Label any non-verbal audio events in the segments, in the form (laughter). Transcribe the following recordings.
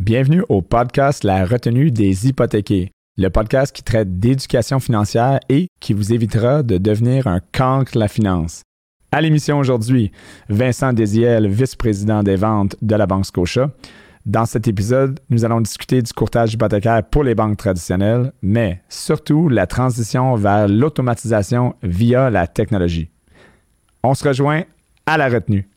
Bienvenue au podcast La retenue des hypothéqués, le podcast qui traite d'éducation financière et qui vous évitera de devenir un cancre la finance. À l'émission aujourd'hui, Vincent Désiel, vice-président des ventes de la Banque Scotia. Dans cet épisode, nous allons discuter du courtage hypothécaire pour les banques traditionnelles, mais surtout la transition vers l'automatisation via la technologie. On se rejoint à la retenue.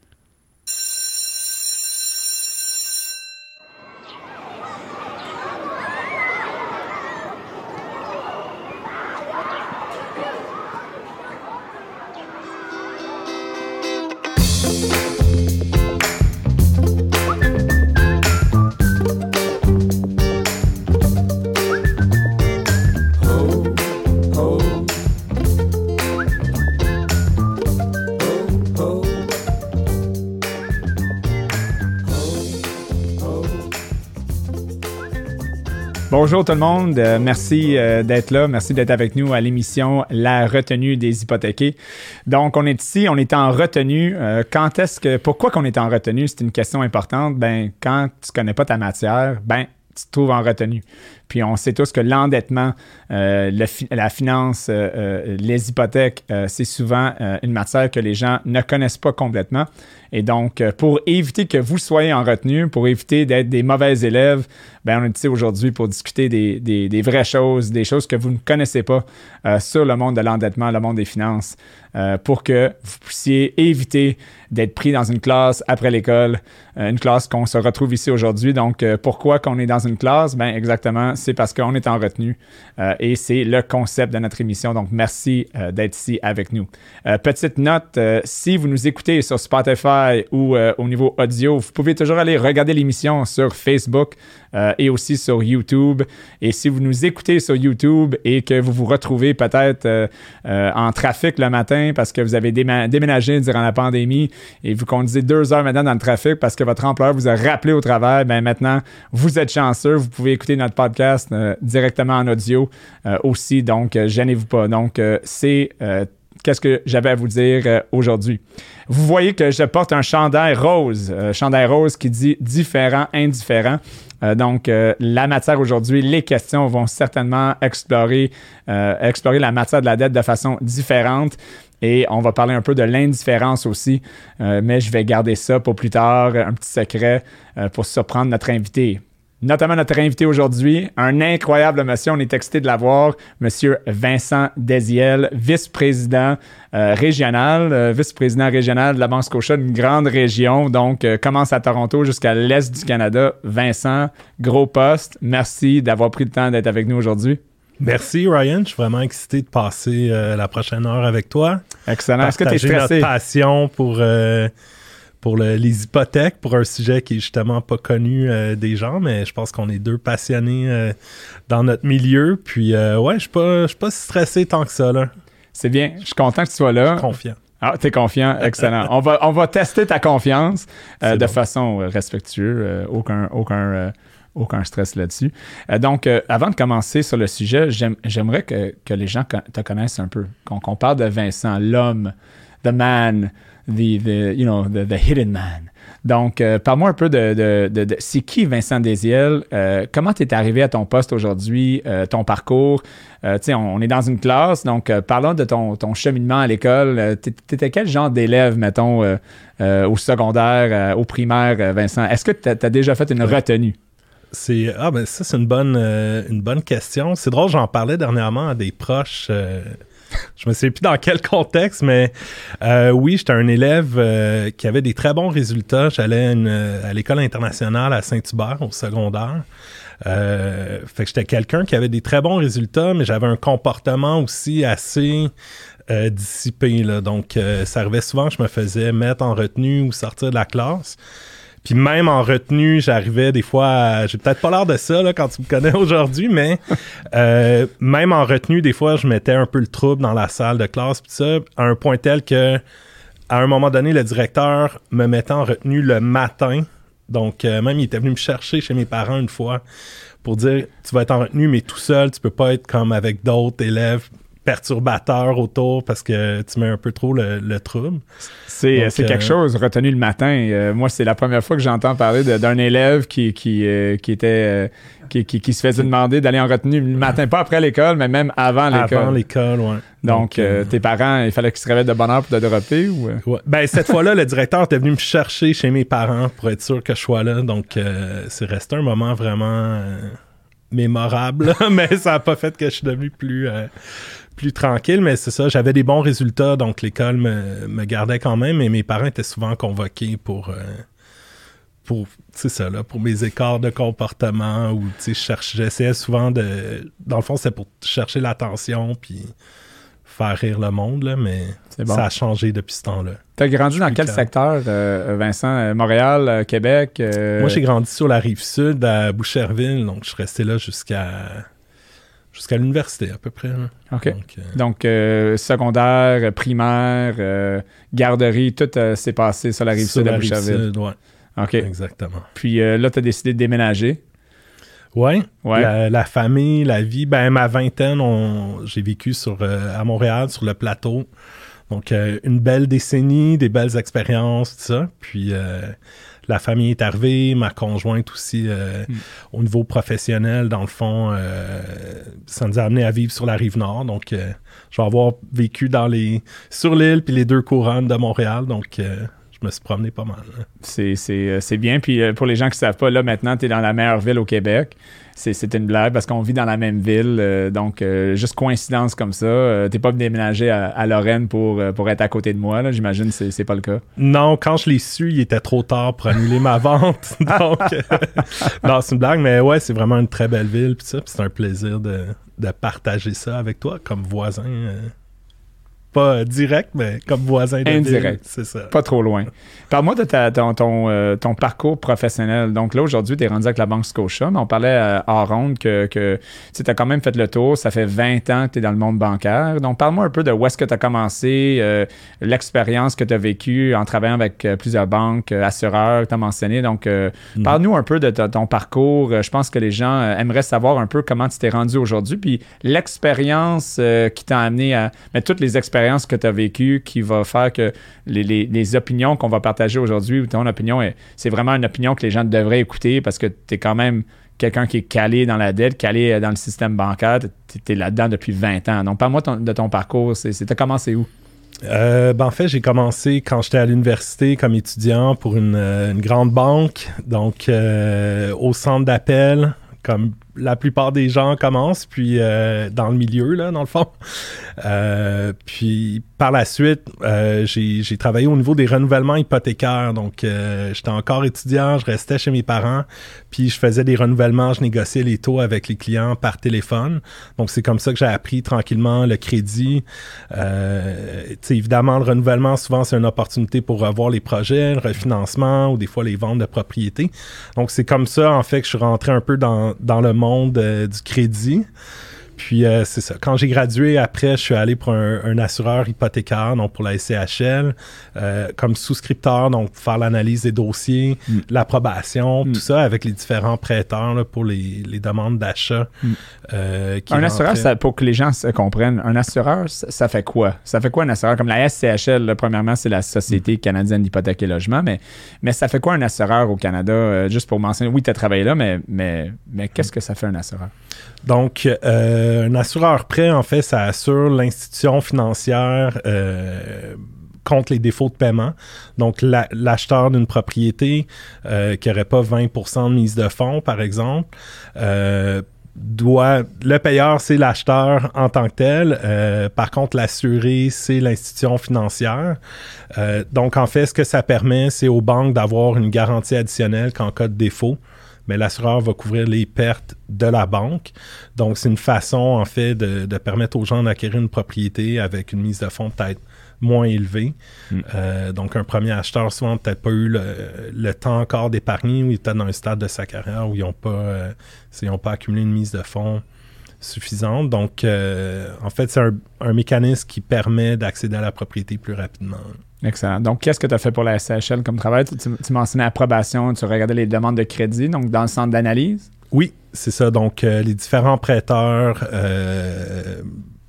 Bonjour tout le monde, euh, merci euh, d'être là, merci d'être avec nous à l'émission La retenue des hypothéqués. Donc on est ici, on est en retenue. Euh, quand est-ce que, pourquoi qu'on est en retenue, c'est une question importante. Ben quand tu connais pas ta matière, ben tu te trouves en retenue. Puis on sait tous que l'endettement, la finance, les hypothèques, c'est souvent une matière que les gens ne connaissent pas complètement. Et donc, pour éviter que vous soyez en retenue, pour éviter d'être des mauvais élèves, ben, on est ici aujourd'hui pour discuter des, des, vraies choses, des choses que vous ne connaissez pas euh, sur le monde de l'endettement, le monde des finances, euh, pour que vous puissiez éviter d'être pris dans une classe après l'école, euh, une classe qu'on se retrouve ici aujourd'hui. Donc, pourquoi qu'on est dans une classe? Ben, exactement, c'est parce qu'on est en retenue et c'est le concept de notre émission. Donc, merci d'être ici avec nous. petite note, si vous nous écoutez sur Spotify ou au niveau audio, vous pouvez toujours aller regarder l'émission sur Facebook. Euh, et aussi sur YouTube. Et si vous nous écoutez sur YouTube et que vous vous retrouvez peut-être euh, euh, en trafic le matin parce que vous avez déménagé durant la pandémie et vous conduisez deux heures maintenant dans le trafic parce que votre employeur vous a rappelé au travail, ben maintenant, vous êtes chanceux. Vous pouvez écouter notre podcast directement en audio aussi. Donc, gênez-vous pas. Donc, c'est qu'est-ce que j'avais à vous dire aujourd'hui? Vous voyez que je porte un chandail rose, chandail rose qui dit différent, indifférent. Euh, donc, euh, la matière aujourd'hui, les questions vont certainement explorer, euh, explorer la matière de la dette de façon différente. Et on va parler un peu de l'indifférence aussi, mais je vais garder ça pour plus tard, un petit secret pour surprendre notre invité notamment notre invité aujourd'hui, un incroyable monsieur. On est excité de l'avoir, monsieur Vincent Desiel, vice-président euh, régional, euh, vice-président régional de la Banque Scotia, une grande région. Donc, euh, commence à Toronto jusqu'à l'est du Canada. Vincent, gros poste. Merci d'avoir pris le temps d'être avec nous aujourd'hui. Merci Ryan, je suis vraiment excité de passer la prochaine heure avec toi. Excellent. Est-ce que tu es stressé? notre passion pour pour les hypothèques, pour un sujet qui est justement pas connu euh, des gens, mais je pense qu'on est deux passionnés euh, dans notre milieu. Puis euh, ouais, je suis pas, stressé tant que ça. C'est bien, je suis content que tu sois là. Je suis confiant. Ah, t'es confiant, (laughs) excellent. on, va, on va tester ta confiance de façon respectueuse, aucun, aucun, aucun stress là-dessus. donc, avant de commencer sur le sujet, j'aimerais que, que, les gens te connaissent un peu, qu'on parle de Vincent, l'homme, the man, the, the, you know, the, the hidden man. Donc, euh, parle-moi un peu de, de, de, c'est qui Vincent Desiel? Euh, comment tu es arrivé à ton poste aujourd'hui, euh, ton parcours? tu sais, on, est dans une classe, donc parlons de ton, ton cheminement à l'école. tu étais quel genre d'élève, mettons, au secondaire, au primaire, Vincent? Est-ce que tu as, déjà fait une retenue? C'est ah ben ça c'est une bonne une bonne question. C'est drôle, j'en parlais dernièrement à des proches (laughs) je me sais plus dans quel contexte, mais euh, oui, j'étais un élève euh, qui avait des très bons résultats. J'allais à l'école internationale à Saint-Hubert au secondaire. Euh, fait que j'étais quelqu'un qui avait des très bons résultats, mais j'avais un comportement aussi assez dissipé. Là. Donc, ça arrivait souvent que je me faisais mettre en retenue ou sortir de la classe. Puis même en retenue, j'arrivais des fois, j'ai peut-être pas l'air de ça là, quand tu me connais (laughs) aujourd'hui, mais (laughs) euh, même en retenue, des fois, je mettais un peu le trouble dans la salle de classe, pis ça, à un point tel que, à un moment donné, le directeur me mettait en retenue le matin. Donc, euh, même, il était venu me chercher chez mes parents une fois pour dire, tu vas être en retenue, mais tout seul, tu peux pas être comme avec d'autres élèves perturbateurs autour parce que tu mets un peu trop le, trouble. C'est quelque chose retenu le matin. moi, c'est la première fois que j'entends parler d'un élève qui, qui, qui était qui, se faisait demander d'aller en retenue le matin, pas après l'école, mais même avant l'école. Avant l'école, oui. Donc, euh, tes parents, il fallait qu'ils se réveillent de bonne heure pour te dropper ou. Euh? Ben, cette fois-là, le directeur était venu me chercher chez mes parents pour être sûr que je sois là. Donc, euh, c'est resté un moment vraiment mémorable, (laughs) mais ça n'a pas fait que je suis devenu plus plus tranquille, mais c'est ça, j'avais des bons résultats, donc l'école me, me, gardait quand même, et mes parents étaient souvent convoqués pour, pour c'est ça là pour mes écarts de comportement ou tu sais j'essayais souvent de dans le fond c'est pour chercher l'attention puis faire rire le monde là mais ça a changé depuis ce temps-là. Tu as grandi dans quel secteur euh, Vincent? Euh, Montréal, euh, Québec Moi j'ai grandi sur la rive sud à Boucherville donc je suis resté là jusqu'à jusqu'à l'université à peu près. OK. Donc, secondaire, primaire, garderie, tout s'est passé sur la rive sud à Boucherville. Sud, ouais. OK. Exactement. Puis euh, là, tu as décidé de déménager. Oui. Ouais. La, famille, la vie. Ben, ma vingtaine, j'ai vécu sur, euh, à Montréal, sur le plateau. Donc, euh, une belle décennie, des belles expériences, tout ça. Puis, la famille est arrivée, ma conjointe aussi, hmm. au niveau professionnel, dans le fond, ça nous a amené à vivre sur la rive nord. Donc, je vais avoir vécu dans les, sur l'île puis les deux couronnes de Montréal. Donc, me suis promené pas mal. Euh, c'est bien. Puis euh, pour les gens qui ne savent pas, là, maintenant, tu es dans la meilleure ville au Québec. C'est une blague parce qu'on vit dans la même ville. Euh, donc, juste coïncidence comme ça. tu n'es pas déménagé à, à, Lorraine pour, pour être à côté de moi. J'imagine que c'est pas le cas. Non, quand je l'ai su, il était trop tard pour annuler ma vente. (laughs) Donc, (laughs) non, c'est une blague. Mais ouais, c'est vraiment une très belle ville. c'est un plaisir de, de, partager ça avec toi comme voisin pas direct, mais comme voisin de Indirect. C'est ça. Pas trop loin. Parle-moi de ton, euh, ton, parcours professionnel. Donc là, aujourd'hui, tu es rendu avec la Banque Scotia, mais on parlait euh, à ronde que, que tu as quand même fait le tour. Ça fait 20 ans que tu es dans le monde bancaire. Donc parle-moi un peu de où est-ce que tu as commencé, euh, l'expérience que tu as vécue en travaillant avec plusieurs banques, assureurs, tu as mentionné. Donc mhm. parle-nous un peu de ton parcours. Je pense que les gens aimeraient savoir un peu comment tu t'es rendu aujourd'hui, puis l'expérience qui t'a amené à... Mais toutes les expériences que tu as vécu qui va faire que les, opinions qu'on va partager aujourd'hui, ou ton opinion, c'est vraiment une opinion que les gens devraient écouter parce que tu es quand même quelqu'un qui est calé dans la dette, calé dans le système bancaire, tu es là-dedans depuis 20 ans. Donc, parle-moi de ton parcours. C'était commencé où? Euh, ben en fait, j'ai commencé quand j'étais à l'université comme étudiant pour une, euh, grande banque, donc euh, au centre d'appel, comme la plupart des gens commencent, puis euh, dans le milieu, là, dans le fond. Euh, puis par la suite, euh, j'ai travaillé au niveau des renouvellements hypothécaires. Donc, j'étais encore étudiant, je restais chez mes parents, puis je faisais des renouvellements, je négociais les taux avec les clients par téléphone. Donc, c'est comme ça que j'ai appris tranquillement le crédit. évidemment, le renouvellement, souvent, c'est une opportunité pour revoir les projets, le refinancement ou des fois les ventes de propriété. Donc, c'est comme ça, en fait, que je suis rentré un peu dans le monde euh, du crédit. Puis euh, c'est ça. Quand j'ai gradué, après, je suis allé pour un, assureur hypothécaire, donc pour la SCHL, euh, comme souscripteur, donc faire l'analyse des dossiers, mm. l'approbation, mm. tout ça avec les différents prêteurs pour les, demandes d'achat. Mm. un assureur, pour que les gens se comprennent, un assureur, ça, fait quoi? Ça fait quoi un assureur? Comme la SCHL, premièrement, c'est la Société canadienne d'hypothèque et logement, mais, mais ça fait quoi un assureur au Canada? juste pour mentionner, oui, tu as travaillé là, mais, mais, mais qu'est-ce que ça fait un assureur? Donc, euh, un assureur prêt, en fait, ça assure l'institution financière euh, contre les défauts de paiement. Donc, l'acheteur d'une propriété euh, qui n'aurait pas 20% de mise de fonds, par exemple, doit le payeur c'est l'acheteur en tant que tel. Par contre l'assuré c'est l'institution financière. Donc en fait ce que ça permet c'est aux banques d'avoir une garantie additionnelle qu'en cas de défaut mais l'assureur va couvrir les pertes de la banque. Donc, c'est une façon, en fait, de, permettre aux gens d'acquérir une propriété avec une mise de fonds peut-être moins élevée. Mm. Euh, donc, un premier acheteur, souvent, peut-être pas eu le, temps encore d'épargner ou il était dans un stade de sa carrière où ils n'ont pas, euh, pas accumulé une mise de fonds suffisante. Donc, euh, en fait, c'est un, un, mécanisme qui permet d'accéder à la propriété plus rapidement. Excellent. Donc, qu'est-ce que tu as fait pour la SHL comme travail? Tu, tu, mentionnais approbation, tu regardais les demandes de crédit, donc dans le centre d'analyse? Oui, c'est ça. Donc, euh, les différents prêteurs, euh,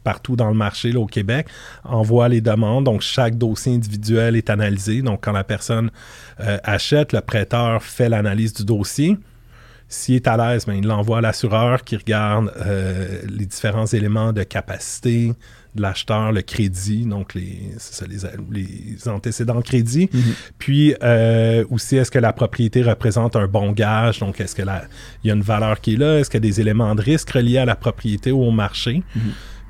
partout dans le marché au Québec, envoie les demandes. Donc, chaque dossier individuel est analysé. Donc, quand la personne achète, le prêteur fait l'analyse du dossier. S'il est à l'aise, ben, il l'envoie à l'assureur qui regarde euh, les différents éléments de capacité de l'acheteur, le crédit, donc les, les, antécédents de crédit. Mm-hmm. Puis euh, aussi, est-ce que la propriété représente un bon gage? Donc, est-ce qu'il y a une valeur qui est là? Est-ce qu'il y a des éléments de risque reliés à la propriété ou au marché? Mm-hmm.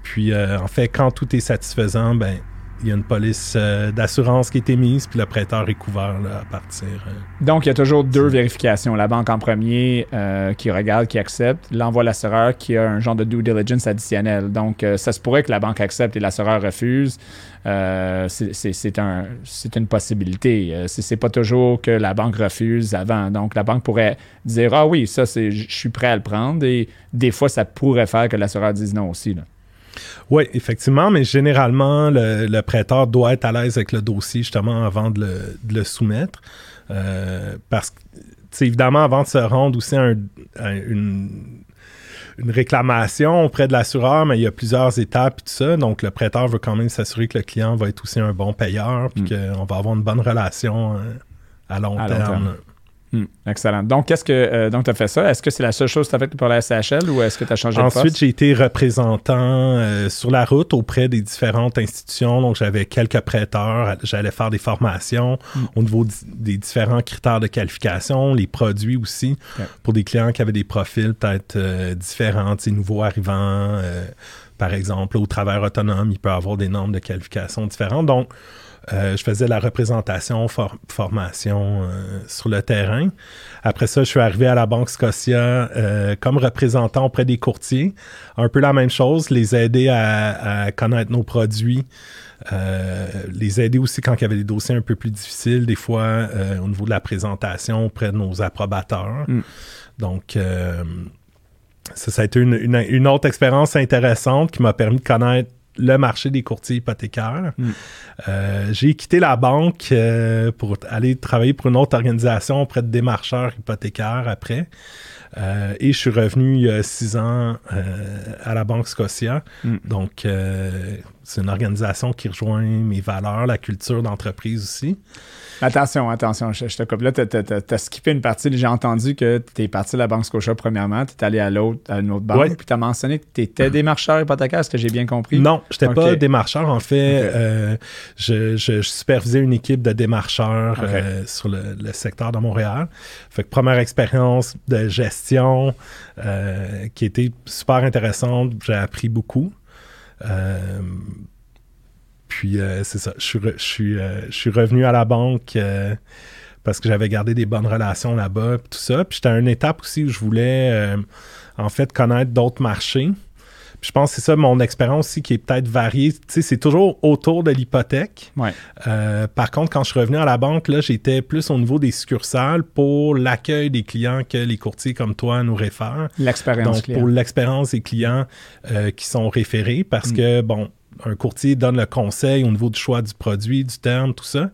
Puis, euh, en fait, quand tout est satisfaisant, ben, il y a une police euh, d'assurance qui est émise, puis le prêteur est couvert à partir. Euh, Donc, il y a toujours deux vérifications. La banque en premier qui regarde, qui accepte, l'envoie l'assureur qui a un genre de due diligence additionnel. Donc, ça se pourrait que la banque accepte et l'assureur refuse. c'est un, une possibilité. C'est pas toujours que la banque refuse avant. Donc, la banque pourrait dire Ah oui, ça, je suis prêt à le prendre. Et des fois, ça pourrait faire que l'assureur dise non aussi. Là. Oui, effectivement, mais généralement, le, prêteur doit être à l'aise avec le dossier justement avant de le, soumettre. Euh, parce que, évidemment, avant de se rendre aussi à, une, réclamation auprès de l'assureur, mais il y a plusieurs étapes et tout ça. Donc, le prêteur veut quand même s'assurer que le client va être aussi un bon payeur puis mm. qu'on va avoir une bonne relation euh, à long terme. Hmm, excellent. Donc, qu'est-ce que euh, donc tu as fait ça? Est-ce que c'est la seule chose que tu as fait pour la SHL ou est-ce que tu as changé de poste? Ensuite, j'ai été représentant euh, sur la route auprès des différentes institutions. Donc, j'avais quelques prêteurs. J'allais faire des formations hmm. au niveau des différents critères de qualification, les produits aussi, pour des clients qui avaient des profils peut-être euh, différents, nouveaux arrivants. par exemple, au travers autonome, il peut avoir des normes de qualification différentes. Donc, euh, je faisais la représentation, formation euh, sur le terrain. Après ça, je suis arrivé à la Banque Scotia euh, comme représentant auprès des courtiers. Un peu la même chose, les aider à, connaître nos produits. les aider aussi quand il y avait des dossiers un peu plus difficiles, des fois au niveau de la présentation auprès de nos approbateurs. Mm. Donc, ça, ça a été une autre expérience intéressante qui m'a permis de connaître le marché des courtiers hypothécaires. Hmm. Euh, j'ai quitté la banque euh, pour aller travailler pour une autre organisation auprès de démarcheurs hypothécaires après. Euh, et je suis revenu il y a six ans à la Banque Scotia. Hmm. Donc, c'est une organisation qui rejoint mes valeurs, la culture d'entreprise aussi. Attention, attention, je, te coupe. Là, tu as, skippé une partie. J'ai entendu que tu es parti de la Banque Scotia premièrement, tu es allé à l'autre, à une autre banque, puis tu as mentionné que tu étais démarcheur hypothécaire, est-ce que j'ai bien compris? Non, je n'étais pas démarcheur. En fait, euh, je, supervisais une équipe de démarcheurs euh, sur le, secteur de Montréal. Fait que première expérience de gestion euh, qui était super intéressante. J'ai appris beaucoup. Puis euh, c'est ça, je suis, euh, je, suis, revenu à la banque euh, parce que j'avais gardé des bonnes relations là-bas, tout ça. Puis j'étais à une étape aussi où je voulais en fait connaître d'autres marchés. Je pense que c'est ça mon expérience aussi qui est peut-être variée. Tu sais, c'est toujours autour de l'hypothèque. par contre, quand je suis revenu à la banque, là, j'étais plus au niveau des succursales pour l'accueil des clients que les courtiers comme toi nous réfèrent. L'expérience Donc, pour l'expérience des clients qui sont référés parce mm. que, bon, un courtier donne le conseil au niveau du choix du produit, du terme, tout ça.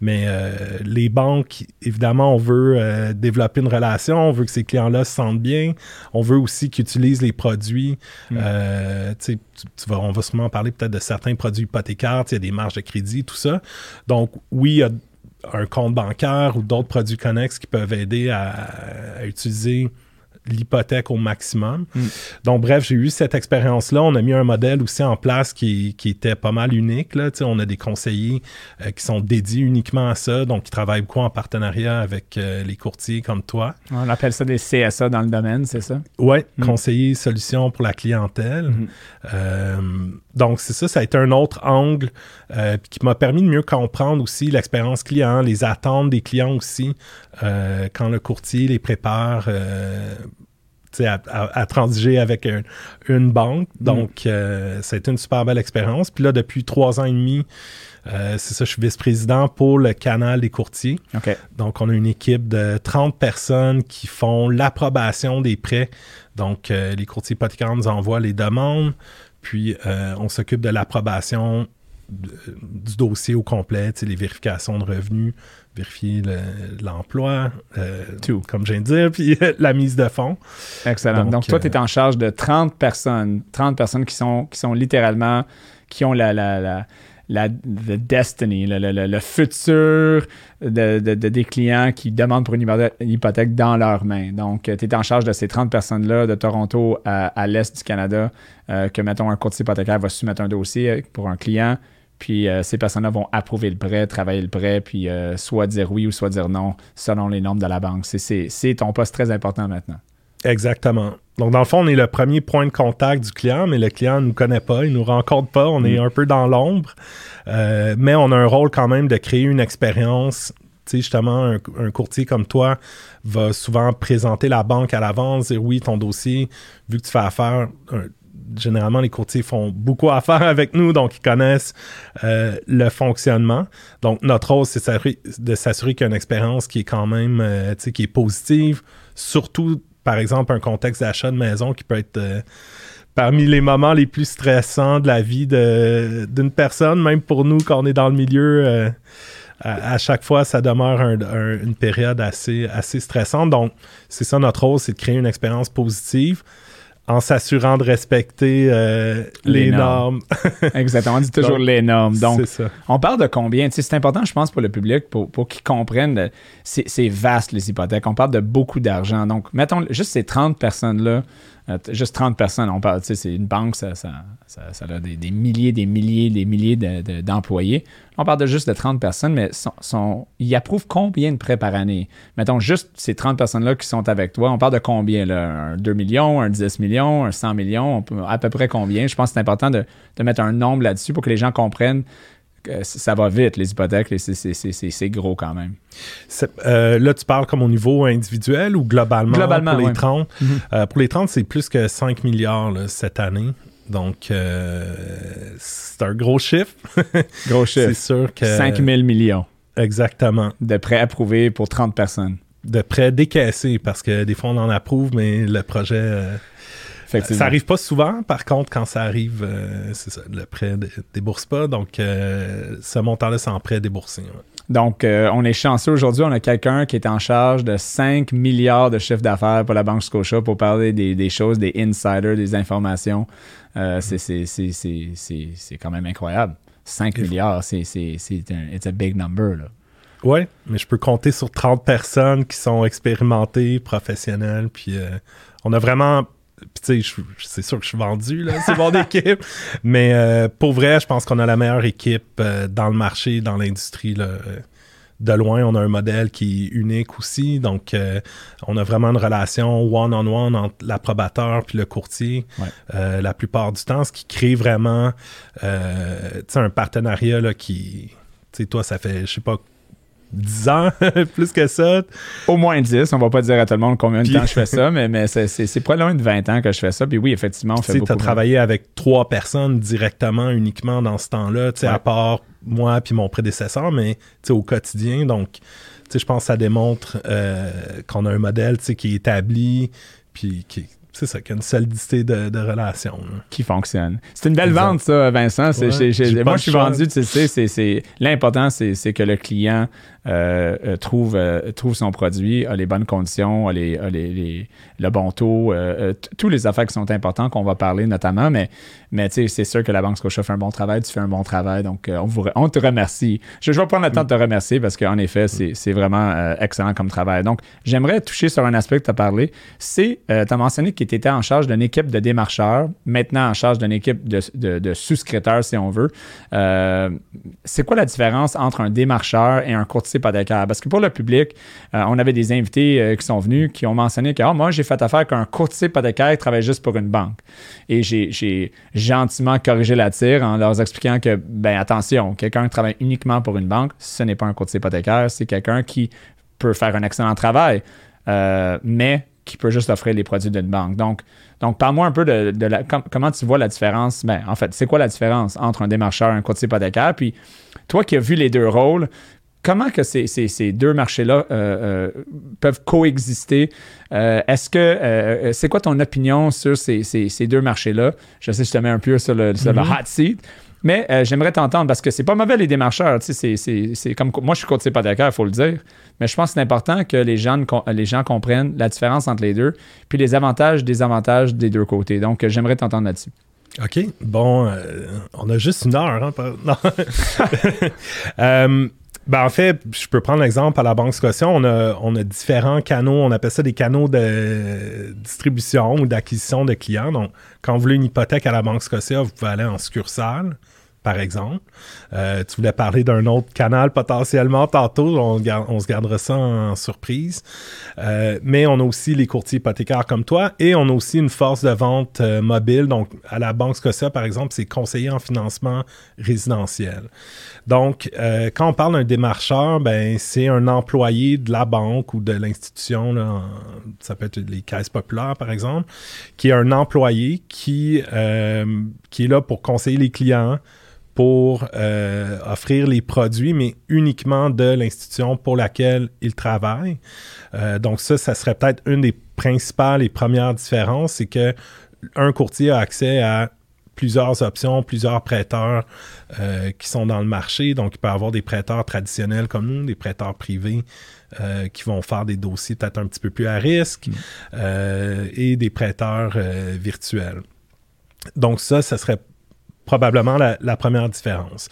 Mais euh, les banques, évidemment, on veut euh, développer une relation, on veut que ces clients-là se sentent bien, on veut aussi qu'ils utilisent les produits. Mm. Euh, tu, vas, on va sûrement parler peut-être de certains produits hypothécaires, il y a des marges de crédit, tout ça. Donc, oui, il y a un compte bancaire ou d'autres produits connexes qui peuvent aider à utiliser l'hypothèque au maximum. Mm. Donc, bref, j'ai eu cette expérience-là. On a mis un modèle aussi en place qui, était pas mal unique. Là. on a des conseillers euh, qui sont dédiés uniquement à ça, donc qui travaillent beaucoup en partenariat avec euh, les courtiers comme toi. On appelle ça des CSA dans le domaine, c'est ça? Oui, mm. conseiller solutions pour la clientèle. Mm-hmm. Euh, donc, c'est ça, ça a été un autre angle qui m'a permis de mieux comprendre aussi l'expérience client, les attentes des clients aussi, quand le courtier les prépare à, transiger avec une banque. Mm. Donc, euh, ça a été une super belle expérience. Puis là, depuis trois ans et demi, euh, c'est ça, je suis vice-président pour le canal des courtiers. Donc, on a une équipe de 30 personnes qui font l'approbation des prêts. Donc, euh, les courtiers hypothécaires nous envoient les demandes, puis on s'occupe de l'approbation du dossier au complet, les vérifications de revenus, vérifier l'emploi, euh, tout. comme je viens de dire, (laughs) puis la mise de fonds. Excellent. Donc, toi, tu es en charge de 30 personnes, 30 personnes qui sont, qui sont littéralement, qui ont la, la, la la destiny, le, futur de, des clients qui demandent pour une hypothèque dans leurs mains. Donc, tu es en charge de ces 30 personnes-là de Toronto à, l'est du Canada, euh, que, mettons, un courtier hypothécaire va soumettre un dossier pour un client, puis euh, ces personnes-là vont approuver le prêt, travailler le prêt, puis euh, soit dire oui ou soit dire non selon les normes de la banque. C'est ton poste très important maintenant. Exactement. Donc, dans le fond, on est le premier point de contact du client, mais le client ne nous connaît pas, il ne nous rencontre pas, on est mm. un peu dans l'ombre. Euh, mais on a un rôle quand même de créer une expérience. Tu sais, justement, un, courtier comme toi va souvent présenter la banque à l'avance, dire oui, ton dossier, vu que tu fais affaire, généralement, les courtiers font beaucoup affaire avec nous, donc ils connaissent euh, le fonctionnement. Donc, notre rôle, c'est de s'assurer qu'il y a une expérience qui est quand même, euh, tu sais, qui est positive, surtout par exemple, un contexte d'achat de maison qui peut être euh, parmi les moments les plus stressants de la vie d'une personne, même pour nous quand on est dans le milieu. Euh, à, chaque fois, ça demeure une période assez, assez stressante. Donc, c'est ça notre rôle, c'est de créer une expérience positive en s'assurant de respecter euh, les, normes. (laughs) Exactement, on dit toujours les normes. Donc, on parle de combien? c'est important, je pense, pour le public, pour, pour qu'ils comprennent. C'est vaste, les hypothèques. On parle de beaucoup d'argent. Donc, mettons juste ces 30 personnes-là juste 30 personnes, on parle, c'est une banque, ça, ça, a des, milliers, des milliers, des milliers d'employés. on parle de juste de 30 personnes, mais ils approuvent combien de prêts par année? Mettons juste ces 30 personnes-là qui sont avec toi, on parle de combien? Là? Un 2 millions, un 10 millions, un 100 millions, à peu près combien? Je pense que c'est important de, de mettre un nombre là-dessus pour que les gens comprennent ça va vite, les hypothèques, c'est gros quand même. Euh, là, tu parles comme au niveau individuel ou globalement, globalement pour les 30? Mm-hmm. Euh, pour les 30, c'est plus que 5 milliards cette année. Donc, euh, c'est un gros chiffre. (laughs) Gros chiffre. c'est sûr que... 5 000 millions. Exactement. De prêts approuvés pour 30 personnes. De prêts décaissés, parce que des fois, on en approuve, mais le projet ça arrive pas souvent, par contre, quand ça arrive, euh, c'est ça, le prêt ne débourse pas. Donc, euh, ce montant-là, c'est en prêt déboursé. Donc, euh, on est chanceux aujourd'hui. On a quelqu'un qui est en charge de 5 milliards de chiffre d'affaires pour la Banque Scotia pour parler des, choses, des insiders, des informations. c'est quand même incroyable. 5 milliards, c'est un it's a big number. Là. Oui, mais je peux compter sur 30 personnes qui sont expérimentées, professionnelles. Puis on a vraiment tu sais, c'est sûr que je suis vendu, là, c'est mon (laughs) équipe. Mais euh, pour vrai, je pense qu'on a la meilleure équipe euh, dans le marché, dans l'industrie, De loin, on a un modèle qui est unique aussi. Donc, euh, on a vraiment une relation one-on-one entre l'approbateur puis le courtier la plupart du temps, ce qui crée vraiment un partenariat là, qui... Tu sais, toi, ça fait, je sais pas 10 ans, (laughs) plus que ça. Au moins 10. On va pas dire à tout le monde combien de temps je fais ça, mais, mais c'est pas loin de 20 ans que je fais ça. Puis oui, effectivement, on fait beaucoup. Tu as travaillé avec trois personnes directement, uniquement dans ce temps-là, à part moi puis mon prédécesseur, mais au quotidien. Donc, je pense que ça démontre euh, qu'on a un modèle qui est établi, puis qui c'est ça, qu'il y a une solidité de, relations. Qui fonctionne. C'est une belle vente, ça, Vincent. moi, je suis vendu, tu sais, l'important, c'est que le client euh, euh, trouve, euh, trouve son produit, a les bonnes conditions, a, les, le bon taux, tous les affaires qui sont importantes qu'on va parler notamment, mais, mais c'est sûr que la Banque Scotia fait un bon travail, tu fais un bon travail, donc on te remercie. Je, vais prendre le temps de te remercier parce qu'en effet, c'est vraiment excellent comme travail. Donc, j'aimerais toucher sur un aspect que tu as parlé, c'est, tu as mentionné que tu étais en charge d'une équipe de démarcheurs, maintenant en charge d'une équipe de, de, de souscripteurs, si on veut. c'est quoi la différence entre un démarcheur et un courtier? Hypothécaire. Parce que pour le public, euh, on avait des invités euh, qui sont venus qui ont mentionné que ah, moi, j'ai fait affaire qu'un courtier hypothécaire travaille juste pour une banque. Et j'ai gentiment corrigé la tire en leur expliquant que, ben attention, quelqu'un qui travaille uniquement pour une banque, ce n'est pas un courtier hypothécaire, c'est quelqu'un qui peut faire un excellent travail, euh, mais qui peut juste offrir les produits d'une banque. Donc, donc parle-moi un peu de, la, comment tu vois la différence? Ben, en fait, c'est quoi la différence entre un démarcheur et un courtier hypothécaire? Puis, toi qui as vu les deux rôles, comment que ces, ces, deux marchés-là euh, euh, peuvent coexister? Euh, est-ce que c'est quoi ton opinion sur ces, ces deux marchés-là? Je sais que je te mets un peu sur le, sur le mm-hmm. hot seat. Mais j'aimerais t'entendre parce que c'est pas mauvais les démarcheurs. C'est comme moi, je suis courtier hypothécaire, il faut le dire. Mais je pense que c'est important que les gens, les gens comprennent la différence entre les deux, puis les avantages, désavantages des deux côtés. Donc, j'aimerais t'entendre là-dessus. OK. Bon, euh, on a juste une heure. Hein, (laughs) non. (laughs) euh, ben, en fait, je peux prendre l'exemple à la Banque Scotia. On a, on a différents canaux. On appelle ça des canaux de distribution ou d'acquisition de clients. Donc, quand vous voulez une hypothèque à la Banque Scotia, vous pouvez aller en succursale par exemple. Euh, tu voulais parler d'un autre canal potentiellement tantôt, on, se gardera ça en surprise. Euh, mais on a aussi les courtiers hypothécaires comme toi et on a aussi une force de vente euh, mobile. Donc, à la Banque Scotia, par exemple, c'est conseiller en financement résidentiel. Donc, quand on parle d'un démarcheur, ben, c'est un employé de la banque ou de l'institution, ça peut être les caisses populaires, par exemple, qui est un employé qui, qui est là pour conseiller les clients pour euh, offrir les produits, mais uniquement de l'institution pour laquelle il travaille. Euh, donc ça, ça serait peut-être une des principales et premières différences, c'est que un courtier a accès à plusieurs options, plusieurs prêteurs euh, qui sont dans le marché. Donc, il peut y avoir des prêteurs traditionnels comme nous, des prêteurs privés qui vont faire des dossiers peut-être un petit peu plus à risque mm. et des prêteurs virtuels. Donc, ça, ça serait probablement la, première différence.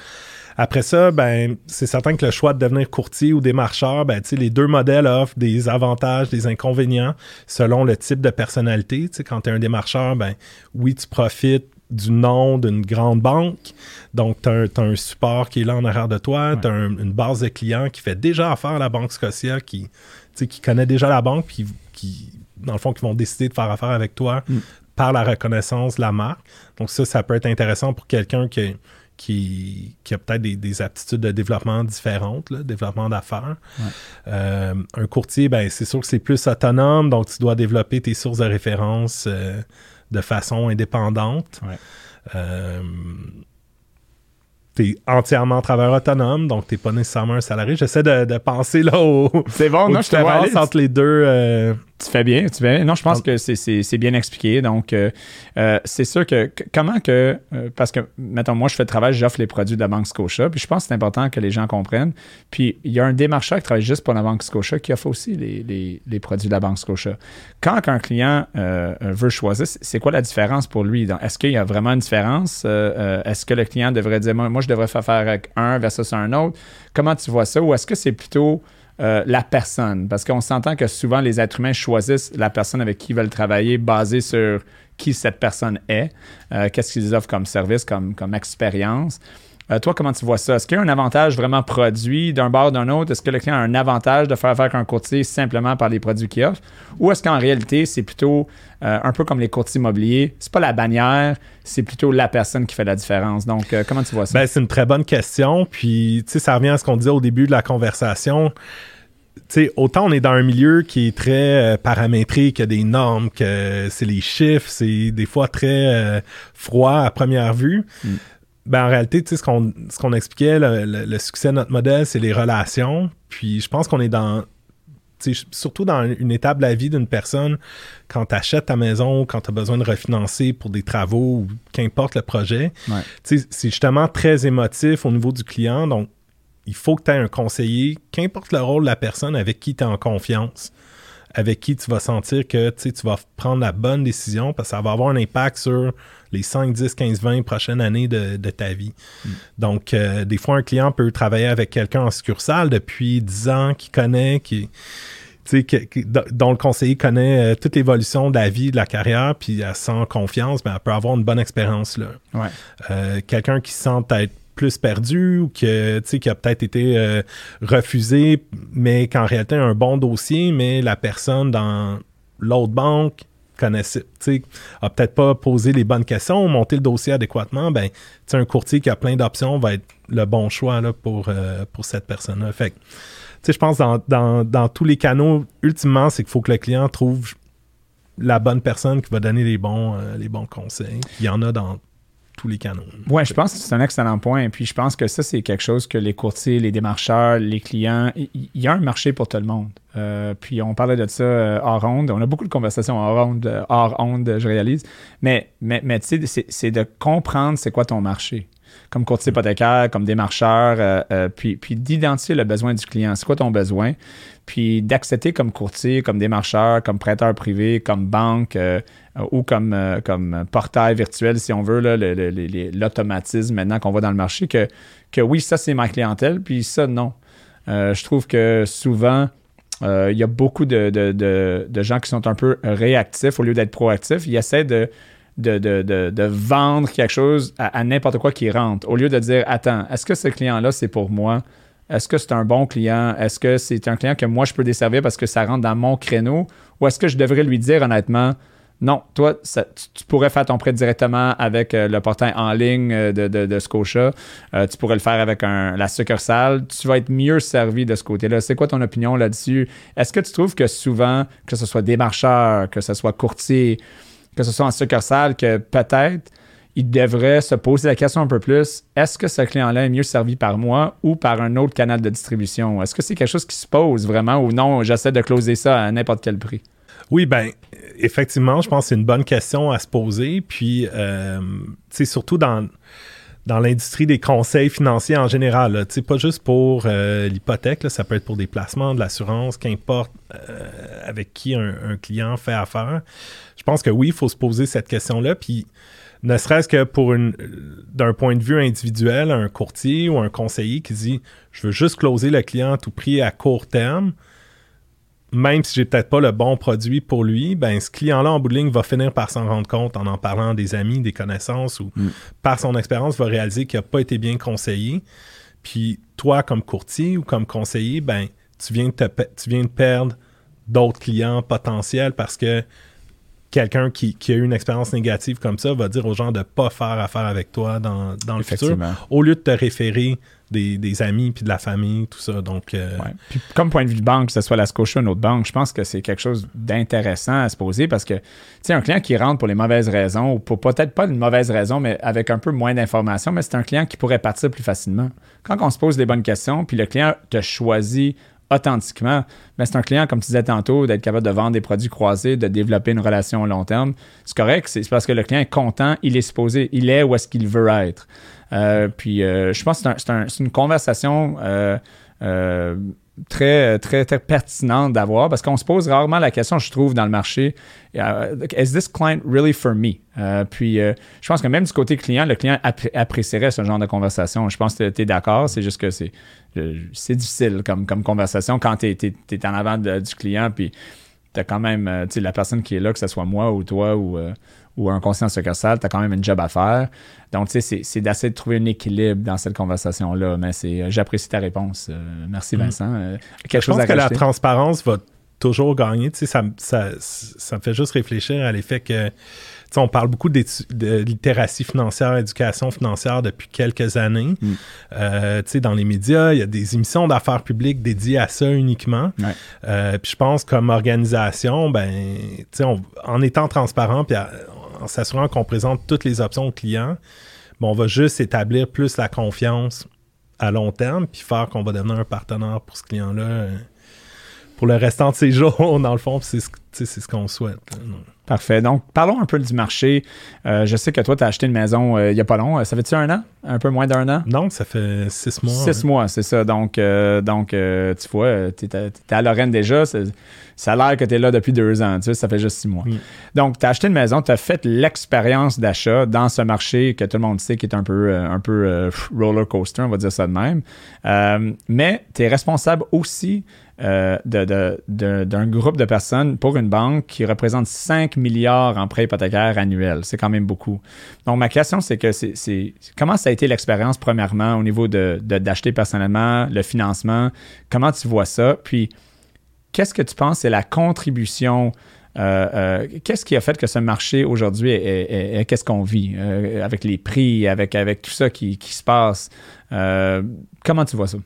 Après ça, ben, c'est certain que le choix de devenir courtier ou démarcheur, ben, les deux modèles offrent des avantages, des inconvénients selon le type de personnalité. quand tu es un démarcheur, ben, oui, tu profites du nom d'une grande banque. Donc, tu as, un support qui est là en arrière de toi. Tu as une base de clients qui fait déjà affaire à la Banque Scotia, qui, qui connaît déjà la banque, puis qui, dans le fond, qui vont décider de faire affaire avec toi mm. Par la reconnaissance de la marque. Donc ça, ça peut être intéressant pour quelqu'un qui, qui, a peut-être des, aptitudes de développement différentes, développement d'affaires. Euh, un courtier, ben, c'est sûr que c'est plus autonome, donc tu dois développer tes sources de référence euh, de façon indépendante. Euh, tu es entièrement travailleur autonome, donc tu n'es pas nécessairement un salarié. J'essaie de, penser là au. C'est bon, non, je te entre les deux. Tu fais bien, tu fais bien. Non, je pense que c'est bien expliqué. Donc, euh, euh, c'est sûr que, comment que, euh, parce que, mettons, moi, je fais le travail, j'offre les produits de la Banque Scotia, puis je pense que c'est important que les gens comprennent. Puis, il y a un démarcheur qui travaille juste pour la Banque Scotia qui offre aussi les, produits de la Banque Scotia. Quand un client veut choisir, c'est quoi la différence pour lui? Est-ce qu'il y a vraiment une différence? est-ce que le client devrait dire, moi, je devrais faire faire avec un versus un autre? Comment tu vois ça? Ou est-ce que c'est plutôt euh, la personne. Parce qu'on s'entend que souvent les êtres humains choisissent la personne avec qui ils veulent travailler basé sur qui cette personne est, euh, qu'est-ce qu'ils offrent comme service, comme, comme expérience. Euh, toi, comment tu vois ça? Est-ce qu'il y a un avantage vraiment produit d'un bord d'un autre? Est-ce que le client a un avantage de faire affaire un courtier simplement par les produits qu'il offre? Ou est-ce qu'en réalité, c'est plutôt un peu comme les courtiers immobiliers? C'est pas la bannière, c'est plutôt la personne qui fait la différence? Donc, comment tu vois ça? Ben, c'est une très bonne question. Puis, tu sais, ça revient à ce qu'on disait au début de la conversation autant on est dans un milieu qui est très euh, paramétrique, des normes, que c'est les chiffres, c'est des fois très euh, froid à première vue. Mm. Ben, en réalité, ce qu'on ce qu'on expliquait, le, succès de notre modèle, c'est les relations. Puis je pense qu'on est dans surtout dans une étape de la vie d'une personne, quand tu achètes ta maison, quand tu as besoin de refinancer pour des travaux ou qu'importe le projet, c'est justement très émotif au niveau du client. Donc, il faut que tu aies un conseiller, qu'importe le rôle de la personne avec qui tu es en confiance, avec qui tu vas sentir que tu vas prendre la bonne décision parce que ça va avoir un impact sur les 5, 10, 15, 20 prochaines années de, ta vie. Mm. Donc, euh, des fois, un client peut travailler avec quelqu'un en succursale depuis 10 ans, qui connaît, qui, dont le conseiller connaît euh, toute l'évolution de la vie, de la carrière, puis elle sent confiance, mais elle peut avoir une bonne expérience là. Euh, quelqu'un qui sent être plus perdu ou que, qui a peut-être été euh, refusé, mais qu'en réalité a un bon dossier, mais la personne dans l'autre banque connaissait, a peut-être pas posé les bonnes questions, monté le dossier adéquatement, ben, un courtier qui a plein d'options va être le bon choix là, pour, euh, pour cette personne-là. Fait je pense dans, dans, tous les canaux, ultimement, c'est qu'il faut que le client trouve la bonne personne qui va donner les bons, euh, les bons conseils. Il y en a dans tous les canaux. Oui, je pense que c'est un excellent point. Puis, je pense que ça, c'est quelque chose que les courtiers, les démarcheurs, les clients, il y, a un marché pour tout le monde. Euh, puis, on parlait de ça euh, hors ronde. On a beaucoup de conversations hors ronde, euh, hors onde je réalise. Mais, mais, mais tu sais, c'est de comprendre c'est quoi ton marché. comme courtier hypothécaire, comme démarcheur, puis, puis d'identifier le besoin du client. C'est quoi ton besoin? Puis d'accepter comme courtier, comme démarcheur, comme prêteur privé, comme banque ou comme, comme portail virtuel, si on veut, l'automatisme maintenant qu'on voit dans le marché, que, que oui, ça c'est ma clientèle, puis ça non. je trouve que souvent, euh, il y a beaucoup de, gens qui sont un peu réactifs au lieu d'être proactifs. Ils essaient de, de, vendre quelque chose à, n'importe quoi qui rentre, au lieu de dire Attends, est-ce que ce client-là, c'est pour moi? Est-ce que c'est un bon client? Est-ce que c'est un client que moi, je peux desservir parce que ça rentre dans mon créneau? Ou est-ce que je devrais lui dire honnêtement non, toi, tu, pourrais faire ton prêt directement avec euh, le portail en ligne euh, de, de, Scotia. Euh, tu pourrais le faire avec la succursale. Tu vas être mieux servi de ce côté-là. C'est quoi ton opinion là-dessus? Est-ce que tu trouves que souvent, que ce soit démarcheur, que ce soit courtier, que ce soit en succursale, que peut-être il devrait se poser la question un peu plus, est-ce que ce client-là est mieux servi par moi ou par un autre canal de distribution? Est-ce que c'est quelque chose qui se pose vraiment ou non, j'essaie de closer ça à n'importe quel prix? Oui, ben, effectivement, je pense que c'est une bonne question à se poser. Puis, euh, surtout dans, dans l'industrie des conseils financiers en général. sais, pas juste pour euh, l'hypothèque, ça peut être pour des placements, de l'assurance, qu'importe euh, avec qui un, client fait affaire. Je pense que oui, il faut se poser cette question-là. Puis, ne serait-ce que pour une d'un point de vue individuel, un courtier ou un conseiller qui dit je veux juste closer le client à tout prix à court terme même si j'ai peut-être pas le bon produit pour lui, ben ce client-là en bout de ligne va finir par s'en rendre compte en en parlant des amis, des connaissances ou mm. par son expérience va réaliser qu'il n'a pas été bien conseillé. Puis toi, comme courtier ou comme conseiller, ben tu viens de, tu viens de perdre d'autres clients potentiels parce que quelqu'un qui, a eu une expérience négative comme ça va dire aux gens de ne pas faire affaire avec toi dans, dans le futur, au lieu de te référer des, amis puis de la famille, tout ça. Donc, euh, puis, comme point de vue de banque, que ce soit la Scotia ou une autre banque, je pense que c'est quelque chose d'intéressant à se poser parce que, tu sais, un client qui rentre pour les mauvaises raisons ou pour peut-être pas une mauvaise raison, mais avec un peu moins d'informations, mais c'est un client qui pourrait partir plus facilement. Quand on se pose les bonnes questions, puis le client te choisit authentiquement, mais c'est un client, comme tu disais tantôt, d'être capable de vendre des produits croisés, de développer une relation à long terme. C'est correct, c'est parce que le client est content, il est supposé, il est où est-ce qu'il veut être. Euh, puis euh, je pense que c'est une conversation euh, très, très, très pertinente d'avoir parce qu'on se pose rarement la question, je trouve, dans le marché, is this client really for me? puis je pense que même du côté client, le client apprécierait ce genre de conversation. Je pense que tu es d'accord, c'est juste que c'est, c'est difficile comme, comme conversation quand tu es, en avant du client, puis tu as quand même la personne qui est là, que ce soit moi ou toi ou ou un conseiller en succursale, tu as quand même une job à faire. Donc, tu sais, c'est d'essayer de trouver un équilibre dans cette conversation-là. Mais c'est, euh, j'apprécie ta réponse. Euh, merci, mm. Vincent. Euh, quelque Je chose pense que la transparence va toujours gagner. Tu sais, ça, ça, ça me fait juste réfléchir à l'effet que on parle beaucoup de littératie financière, éducation financière depuis quelques années. Mm. dans les médias, il y a des émissions d'affaires publiques dédiées à ça uniquement. puis je pense comme organisation, ben, en étant transparent, puis en s'assurant qu'on présente toutes les options au client, on va juste établir plus la confiance à long terme, puis faire qu'on va devenir un partenaire pour ce client-là euh, pour le restant de ses (laughs) jours, dans le fond, c'est ce, qu'on souhaite. Parfait. Donc, parlons un peu du marché. Euh, je sais que toi, tu as acheté une maison euh, il n'y a pas long. Ça fait-tu un an? Un peu moins d'un an? Non, ça fait six mois. Six mois, c'est ça. Donc, donc tu vois, tu es, à Lorraine déjà ça a l'air que tu es là depuis deux ans, tu sais, ça fait juste six mois. Mm. Donc, tu as acheté une maison, tu as fait l'expérience d'achat dans ce marché que tout le monde sait qui est un peu, euh, un peu euh, roller coaster, on va dire ça de même. Euh, mais tu es responsable aussi d'un groupe de personnes pour une banque qui représente 5 milliards en prêts hypothécaires annuels. C'est quand même beaucoup. Donc, ma question, c'est que c'est comment ça a été l'expérience, premièrement, au niveau d'acheter personnellement, le financement? Comment tu vois ça? Puis, qu'est-ce que tu penses c'est la contribution euh, euh, qu'est-ce qui a fait que ce marché aujourd'hui est, qu'est-ce qu'on vit euh, avec les prix, avec, avec tout ça qui, se passe? comment tu vois ça?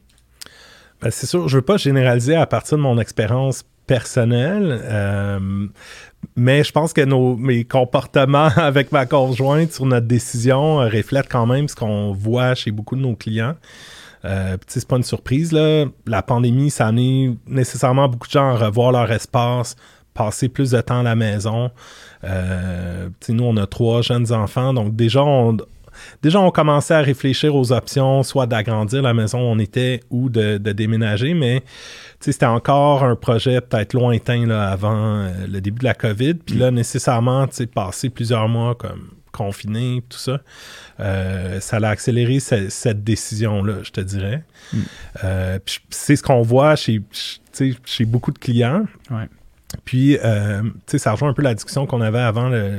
Ben, c'est sûr, je veux pas généraliser à partir de mon expérience personnelle, mais je pense que nos, mes comportements (laughs) avec ma conjointe sur notre décision reflètent quand même ce qu'on voit chez beaucoup de nos clients. Euh, c'est pas une surprise, là. La pandémie, ça a amené nécessairement beaucoup de gens à revoir leur espace, passer plus de temps à la maison. Euh, nous, on a trois jeunes enfants, donc déjà, on, déjà, on commençait à réfléchir aux options, soit d'agrandir la maison où on était ou de, déménager, mais c'était encore un projet peut-être lointain là, avant euh, le début de la COVID. Puis là, nécessairement, passer plusieurs mois comme confiné, tout ça, euh, ça a accéléré cette décision-là, je te dirais. Mm. Euh, c'est ce qu'on voit chez, chez beaucoup de clients. Puis, euh, ça rejoint un peu la discussion qu'on avait avant le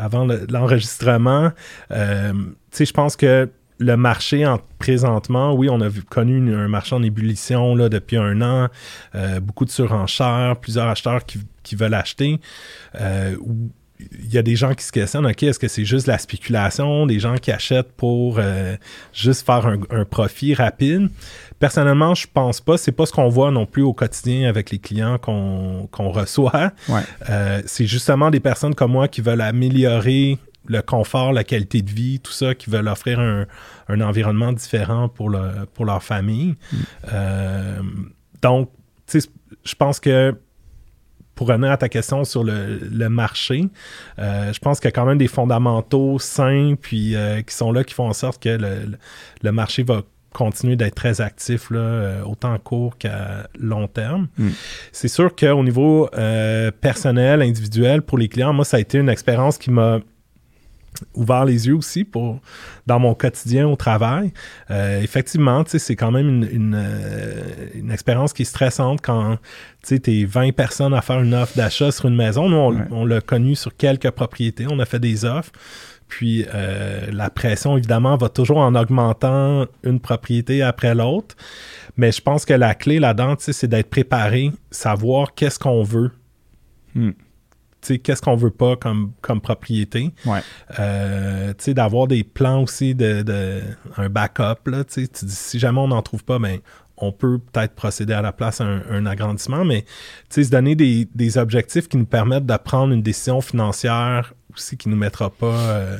avant l'enregistrement. je pense que le marché en, présentement, oui, on a connu un marché en ébullition là, depuis un an, beaucoup de surenchères, plusieurs acheteurs qui, veulent acheter il y a des gens qui se questionnent, OK, est-ce que c'est juste la spéculation, des gens qui achètent pour euh, juste faire un, profit rapide? Personnellement, je pense pas. C'est pas ce qu'on voit non plus au quotidien avec les clients qu'on reçoit. Euh, c'est justement des personnes comme moi qui veulent améliorer le confort, la qualité de vie, tout ça, qui veulent offrir un, environnement différent pour, pour leur famille. Mm. Euh, donc, je pense que pour revenir à ta question sur le, marché, euh, je pense qu'il y a quand même des fondamentaux sains puis euh, qui sont là qui font en sorte que le, marché va continuer d'être très actif, là, euh, autant court qu'à long terme. Mm. C'est sûr qu'au niveau personnel, individuel, pour les clients, moi, ça a été une expérience qui m'a ouvert les yeux aussi pour dans mon quotidien au travail. Euh, effectivement, c'est quand même une, euh, une, expérience qui est stressante quand tu es 20 personnes à faire une offre d'achat sur une maison. Nous, on, l'a connu sur quelques propriétés. On a fait des offres. Puis euh, la pression, évidemment, va toujours en augmentant une propriété après l'autre. Mais je pense que la clé là-dedans, c'est d'être préparé, savoir qu'est-ce qu'on veut. Hmm qu'est-ce qu'on veut pas comme, comme propriété. Ouais. Euh, d'avoir des plans aussi de, de un backup. Là, tu dis, si jamais on n'en trouve pas, ben, on peut peut-être procéder à la place à un, agrandissement, mais se donner des, des, objectifs qui nous permettent de prendre une décision financière aussi qui nous mettra pas, euh,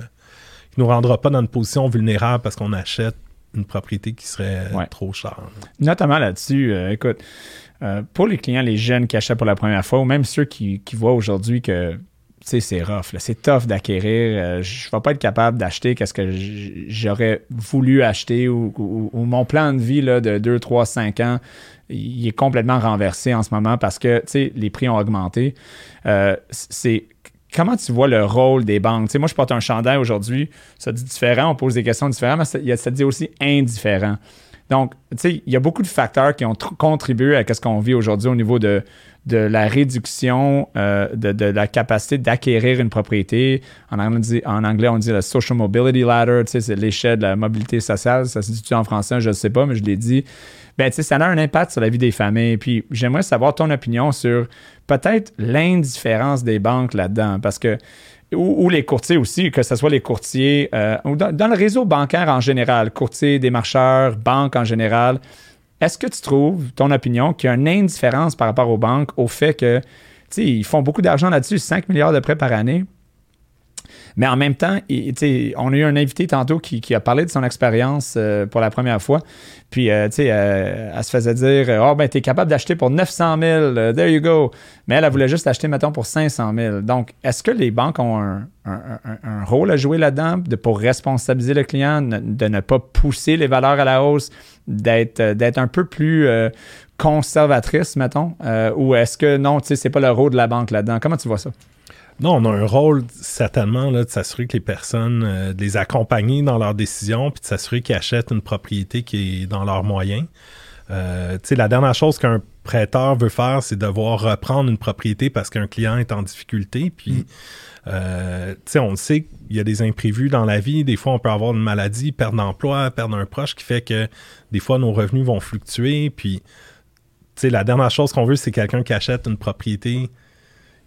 qui nous rendra pas dans une position vulnérable parce qu'on achète une propriété qui serait trop chère. Notamment là-dessus, euh, écoute, euh, pour les clients, les jeunes qui achètent pour la première fois, ou même ceux qui, voient aujourd'hui que c'est rough, c'est tough d'acquérir, euh, je ne vais pas être capable d'acheter qu'est-ce que j'aurais voulu acheter ou, mon plan de vie là, de 2, 3, 5 ans, il est complètement renversé en ce moment parce que les prix ont augmenté. Euh, c'est comment tu vois le rôle des banques? moi, je porte un chandail aujourd'hui, ça dit différent, on pose des questions différentes, mais ça, ça dit aussi indifférent. Donc, tu sais, il y a beaucoup de facteurs qui ont contribué à ce qu'on vit aujourd'hui au niveau de, de la réduction euh, de, la capacité d'acquérir une propriété. En anglais, on dit la social mobility ladder, tu sais, c'est l'échelle de la mobilité sociale. Ça se dit en français, je ne sais pas, mais je l'ai dit. Ben, ça a un impact sur la vie des familles. Puis, j'aimerais savoir ton opinion sur peut-être l'indifférence des banques là-dedans. Parce que ou, les courtiers aussi, que ce soit les courtiers, euh, ou dans, le réseau bancaire en général, courtiers, démarcheurs, banques en général, est-ce que tu trouves, ton opinion, qu'il y a une indifférence par rapport aux banques au fait que, tu ils font beaucoup d'argent là-dessus, 5 milliards de prêts par année, mais en même temps, on a eu un invité tantôt qui, a parlé de son expérience euh, pour la première fois. Puis, euh, tu sais, euh, elle se faisait dire Oh, ben, t'es capable d'acheter pour 900 000, there you go. Mais elle, voulait juste acheter, mettons, pour 500 000. Donc, est-ce que les banques ont un, rôle à jouer là-dedans pour responsabiliser le client, de ne pas pousser les valeurs à la hausse, d'être, d'être un peu plus conservatrice, mettons? ou est-ce que non, tu sais, c'est pas le rôle de la banque là-dedans? Comment tu vois ça? Non, on a un rôle certainement là, de s'assurer que les personnes, euh, de les accompagner dans leurs décisions, puis de s'assurer qu'ils achètent une propriété qui est dans leurs moyens. Euh, la dernière chose qu'un prêteur veut faire, c'est devoir reprendre une propriété parce qu'un client est en difficulté. Puis, mm. Euh, on le sait qu'il y a des imprévus dans la vie. Des fois, on peut avoir une maladie, perdre d'emploi, perdre un proche qui fait que des fois, nos revenus vont fluctuer. Puis, la dernière chose qu'on veut, c'est quelqu'un qui achète une propriété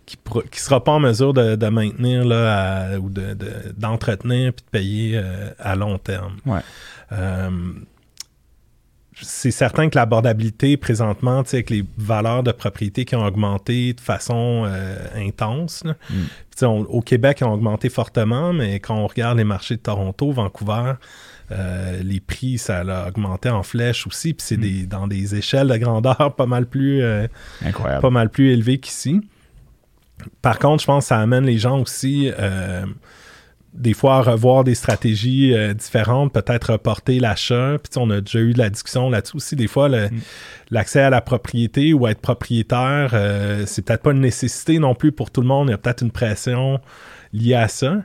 qui ne sera pas en mesure de, maintenir là, ou d'entretenir de, puis de payer euh, à long terme. Euh, c'est certain que l'abordabilité présentement, avec les valeurs de propriété qui ont augmenté de façon euh, intense, mm. au Québec, ils ont augmenté fortement, mais quand on regarde les marchés de Toronto, Vancouver, les prix, ça a augmenté en flèche aussi, puis c'est mm. dans des échelles de grandeur pas mal plus, pas mal plus élevées qu'ici. Par contre, je pense que ça amène les gens aussi. Euh, des fois revoir des stratégies euh, différentes, peut-être reporter l'achat. Puis on a déjà eu de la discussion là-dessus aussi. Des fois, mm. l'accès à la propriété ou être propriétaire, euh, c'est peut-être pas une nécessité non plus pour tout le monde. Il y a peut-être une pression liée à ça,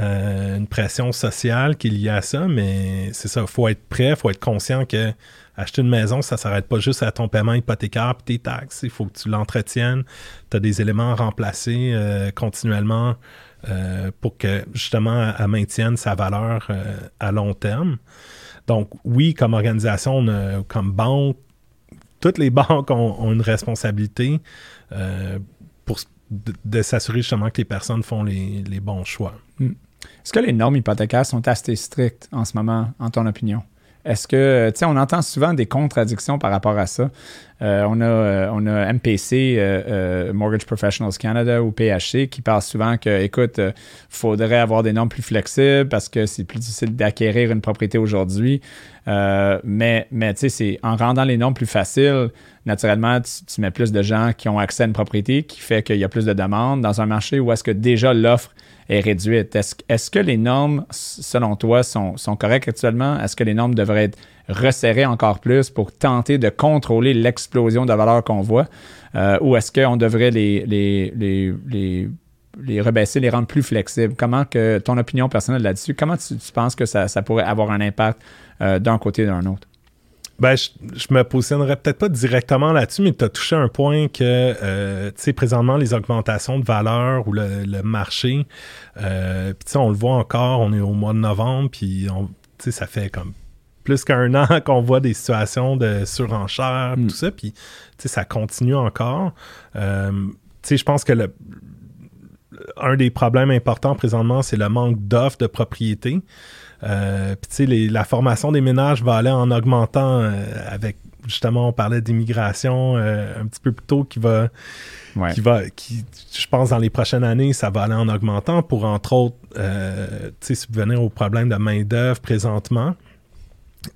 euh, une pression sociale qui est liée à ça, mais c'est ça, il faut être prêt, il faut être conscient que acheter une maison, ça s'arrête pas juste à ton paiement hypothécaire et tes taxes. Il faut que tu l'entretiennes. Tu as des éléments à remplacer continuellement euh, pour que justement elle maintienne sa valeur euh, à long terme. Donc oui, comme organisation, comme banque, toutes les (laughs) banques ont, une responsabilité euh, pour de, s'assurer justement que les personnes font les, bons choix. Hmm. Est-ce que les normes hypothécaires sont assez strictes en ce moment, en ton opinion? Est-ce que, tu sais, on entend souvent des contradictions par rapport à ça. Euh, on, a, euh, on MPC, euh, Mortgage Professionals Canada ou PHC, qui parle souvent que, écoute, il faudrait avoir des normes plus flexibles parce que c'est plus difficile d'acquérir une propriété aujourd'hui. mais, mais tu sais, en rendant les normes plus faciles, naturellement, tu, mets plus de gens qui ont accès à une propriété, qui fait qu'il y a plus de demandes dans un marché où est-ce que déjà l'offre est réduite. Est-ce, que les normes, selon toi, sont, correctes actuellement? Est-ce que les normes devraient être resserrées encore plus pour tenter de contrôler l'explosion de valeur qu'on voit? Euh, ou est-ce qu'on devrait les, les, les, rebaisser, les rendre plus flexibles? Comment que ton opinion personnelle là-dessus, comment tu, penses que ça, pourrait avoir un impact euh, d'un côté ou d'un autre? Ben, je, je, me positionnerais peut-être pas directement là-dessus, mais tu as touché un point que, euh, tu sais, présentement, les augmentations de valeur ou le, marché, euh, puis tu sais, on le voit encore, on est au mois de novembre, puis tu sais, ça fait comme plus qu'un (laughs) an qu'on voit des situations de surenchère, mm. tout ça, puis tu sais, ça continue encore. Euh, tu sais, je pense que le, un des problèmes importants présentement, c'est le manque d'offres de propriété. Euh, Puis tu sais, la formation des ménages va aller en augmentant euh, avec justement, on parlait d'immigration euh, un petit peu plus tôt qui va, qui va, qui, je pense, dans les prochaines années, ça va aller en augmentant pour, entre autres, tu sais, subvenir aux problèmes de main-d'œuvre présentement.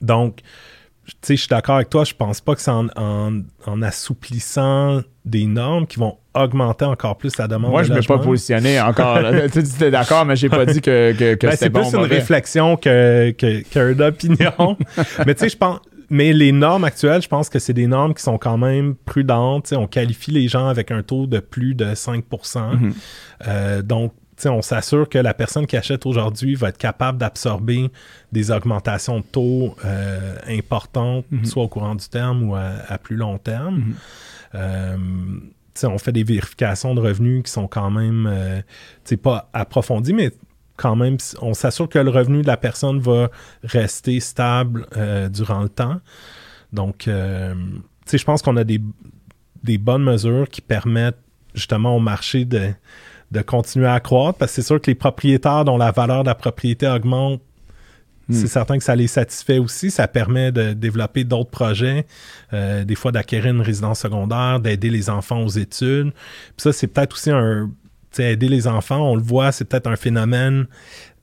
Donc, tu sais, je suis d'accord avec toi, je pense pas que c'est en, assouplissant des normes qui vont augmenter encore plus la demande. Moi, je ne m'ai pas positionné encore. (laughs) tu étais d'accord, mais j'ai pas dit que, que, que ben, C'est plus une réflexion qu'une que, (laughs) opinion. mais tu sais, je pense. Mais les normes actuelles, je pense que c'est des normes qui sont quand même prudentes. on qualifie les gens avec un taux de plus de 5 mm-hmm. euh, Donc, on s'assure que la personne qui achète aujourd'hui va être capable d'absorber des augmentations de taux euh, importantes, mm-hmm. soit au courant du terme ou à, plus long terme. Mm-hmm. Euh, on fait des vérifications de revenus qui sont quand même euh, pas approfondies, mais quand même, on s'assure que le revenu de la personne va rester stable durant le temps. Donc, je pense qu'on a des, des bonnes mesures qui permettent justement au marché de de continuer à croître parce que c'est sûr que les propriétaires dont la valeur de la propriété augmente, hmm. c'est certain que ça les satisfait aussi. Ça permet de développer d'autres projets, euh, des fois d'acquérir une résidence secondaire, d'aider les enfants aux études. Puis ça, c'est peut-être aussi un. Aider les enfants, on le voit, c'est peut-être un phénomène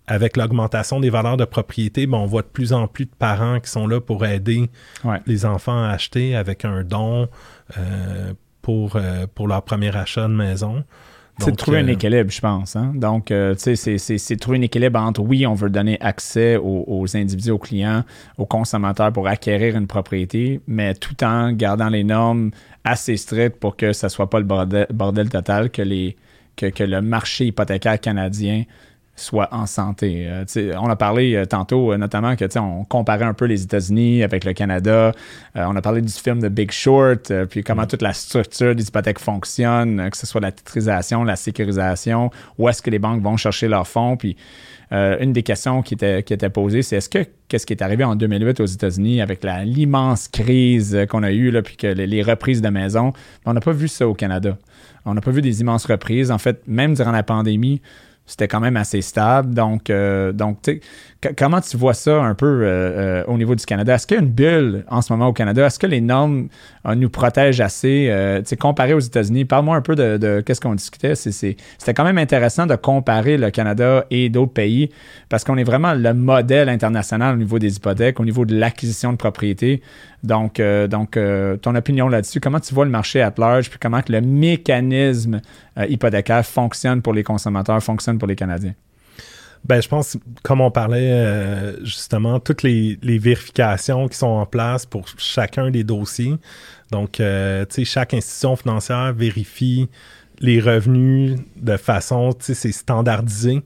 avec l'augmentation des valeurs de propriété, ben, on voit de plus en plus de parents qui sont là pour aider les enfants à acheter avec un don euh, pour, euh, pour leur premier achat de maison. C'est de trouver un euh, équilibre, je pense. Hein. Donc, euh, tu sais, c'est trouver un équilibre entre, oui, on veut donner accès aux, individus, aux clients, aux consommateurs pour acquérir une propriété, mais tout en gardant les normes assez strictes pour que ça ne soit pas le bordel, total, que, les, que, que le marché hypothécaire canadien soit en santé. Euh, on a parlé euh, tantôt, euh, notamment, que on comparait un peu les États-Unis avec le Canada. on a parlé du film de Big Short, puis comment mm. toute la structure des hypothèques fonctionne, que ce soit la titrisation, la sécurisation, où est-ce que les banques vont chercher leurs fonds. Puis une des questions qui était, qui était posée, c'est est-ce que qu'est-ce qui est arrivé en 2008 aux États-Unis avec l'immense crise qu'on a eue, là, puis que les, reprises de maisons, on n'a pas vu ça au Canada. On n'a pas vu des immenses reprises. En fait, même durant la pandémie, c'était quand même assez stable. Donc, euh, donc tu sais, comment tu vois ça un peu euh, euh, au niveau du Canada? Est-ce qu'il y a une bulle en ce moment au Canada? Est-ce que les normes nous protègent assez? comparé aux États-Unis, parle-moi un peu de, qu'est-ce qu'on discutait. C'était quand même intéressant de comparer le Canada et d'autres pays parce qu'on est vraiment le modèle international au niveau des hypothèques, au niveau de l'acquisition de propriété. Donc, donc ton opinion là-dessus, comment tu vois le marché à large, puis comment que le mécanisme hypothécaire fonctionne pour les consommateurs, fonctionne pour les Canadiens? Ben, je pense, comme on parlait euh, justement, toutes les, vérifications qui sont en place pour chacun des dossiers. Donc, euh, tu sais, chaque institution financière vérifie les revenus de façon, tu sais, c'est standardisé.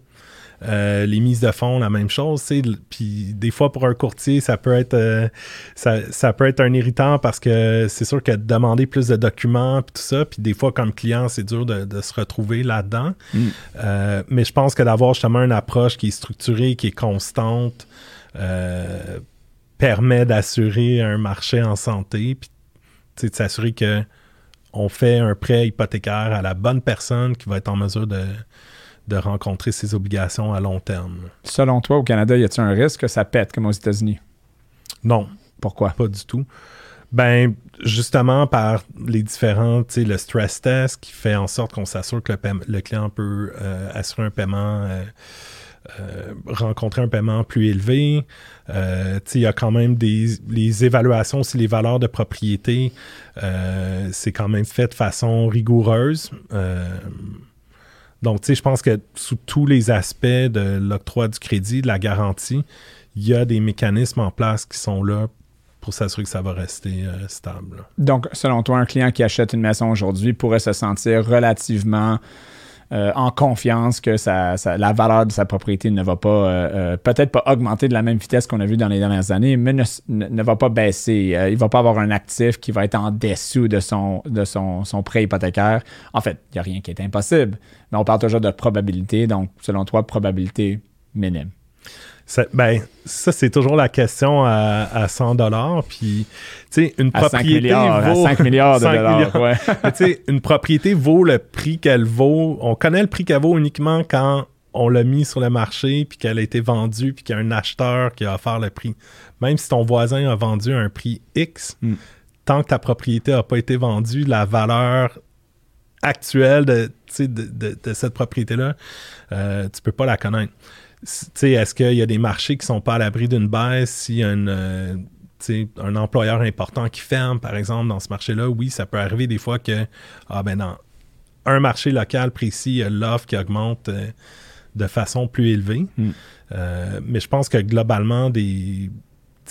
Euh, les mises de fonds, la même chose. Puis des fois, pour un courtier, ça peut être euh, ça, peut être un irritant parce que c'est sûr que demander plus de documents puis tout ça, puis des fois, comme client, c'est dur de, se retrouver là-dedans. Mm. Euh, mais je pense que d'avoir justement une approche qui est structurée, qui est constante, permet d'assurer un marché en santé, puis de s'assurer que on fait un prêt hypothécaire à la bonne personne qui va être en mesure de, de rencontrer ses obligations à long terme. Selon toi, au Canada, y a-t-il un risque que ça pète comme aux États-Unis? Non. Pourquoi? Pas du tout. Ben, justement, par les différents, tu sais, le stress test qui fait en sorte qu'on s'assure que le, client peut euh, assurer un paiement, euh, euh, rencontrer un paiement plus élevé. tu sais, il y a quand même des les évaluations, si les valeurs de propriété, c'est quand même fait de façon rigoureuse. Donc, tu sais, je pense que sous tous les aspects de l'octroi du crédit, de la garantie, il y a des mécanismes en place qui sont là pour s'assurer que ça va rester euh, stable. Donc, selon toi, un client qui achète une maison aujourd'hui pourrait se sentir relativement euh, en confiance que la valeur de sa propriété ne va pas, euh, euh, peut-être pas augmenter de la même vitesse qu'on a vu dans les dernières années, mais ne, va pas baisser. il ne va pas avoir un actif qui va être en dessous de son, de son, son prêt hypothécaire. En fait, il n'y a rien qui est impossible, mais on parle toujours de probabilité. Donc, selon toi, probabilité minime. Ça, ben, ça, c'est toujours la question à, à 100 dollars. Puis, tu sais, une propriété vaut... 5 milliards de dollars, ouais. (laughs) une propriété vaut le prix qu'elle vaut. On connaît le prix qu'elle vaut uniquement quand on l'a mis sur le marché, puis qu'elle a été vendue, puis qu'il y a un acheteur qui a offert le prix. Même si ton voisin a vendu à un prix X, hmm. tant que ta propriété n'a pas été vendue, la valeur actuelle de, de, de, cette propriété-là, euh, tu peux pas la connaître est-ce qu'il y a des marchés qui sont pas à l'abri d'une baisse? S'il y a euh, un employeur important qui ferme, par exemple, dans ce marché-là? Oui, ça peut arriver des fois que, ah ben dans un marché local précis, il y a l'offre qui augmente euh, de façon plus élevée. Hmm. Euh, mais je pense que globalement, des,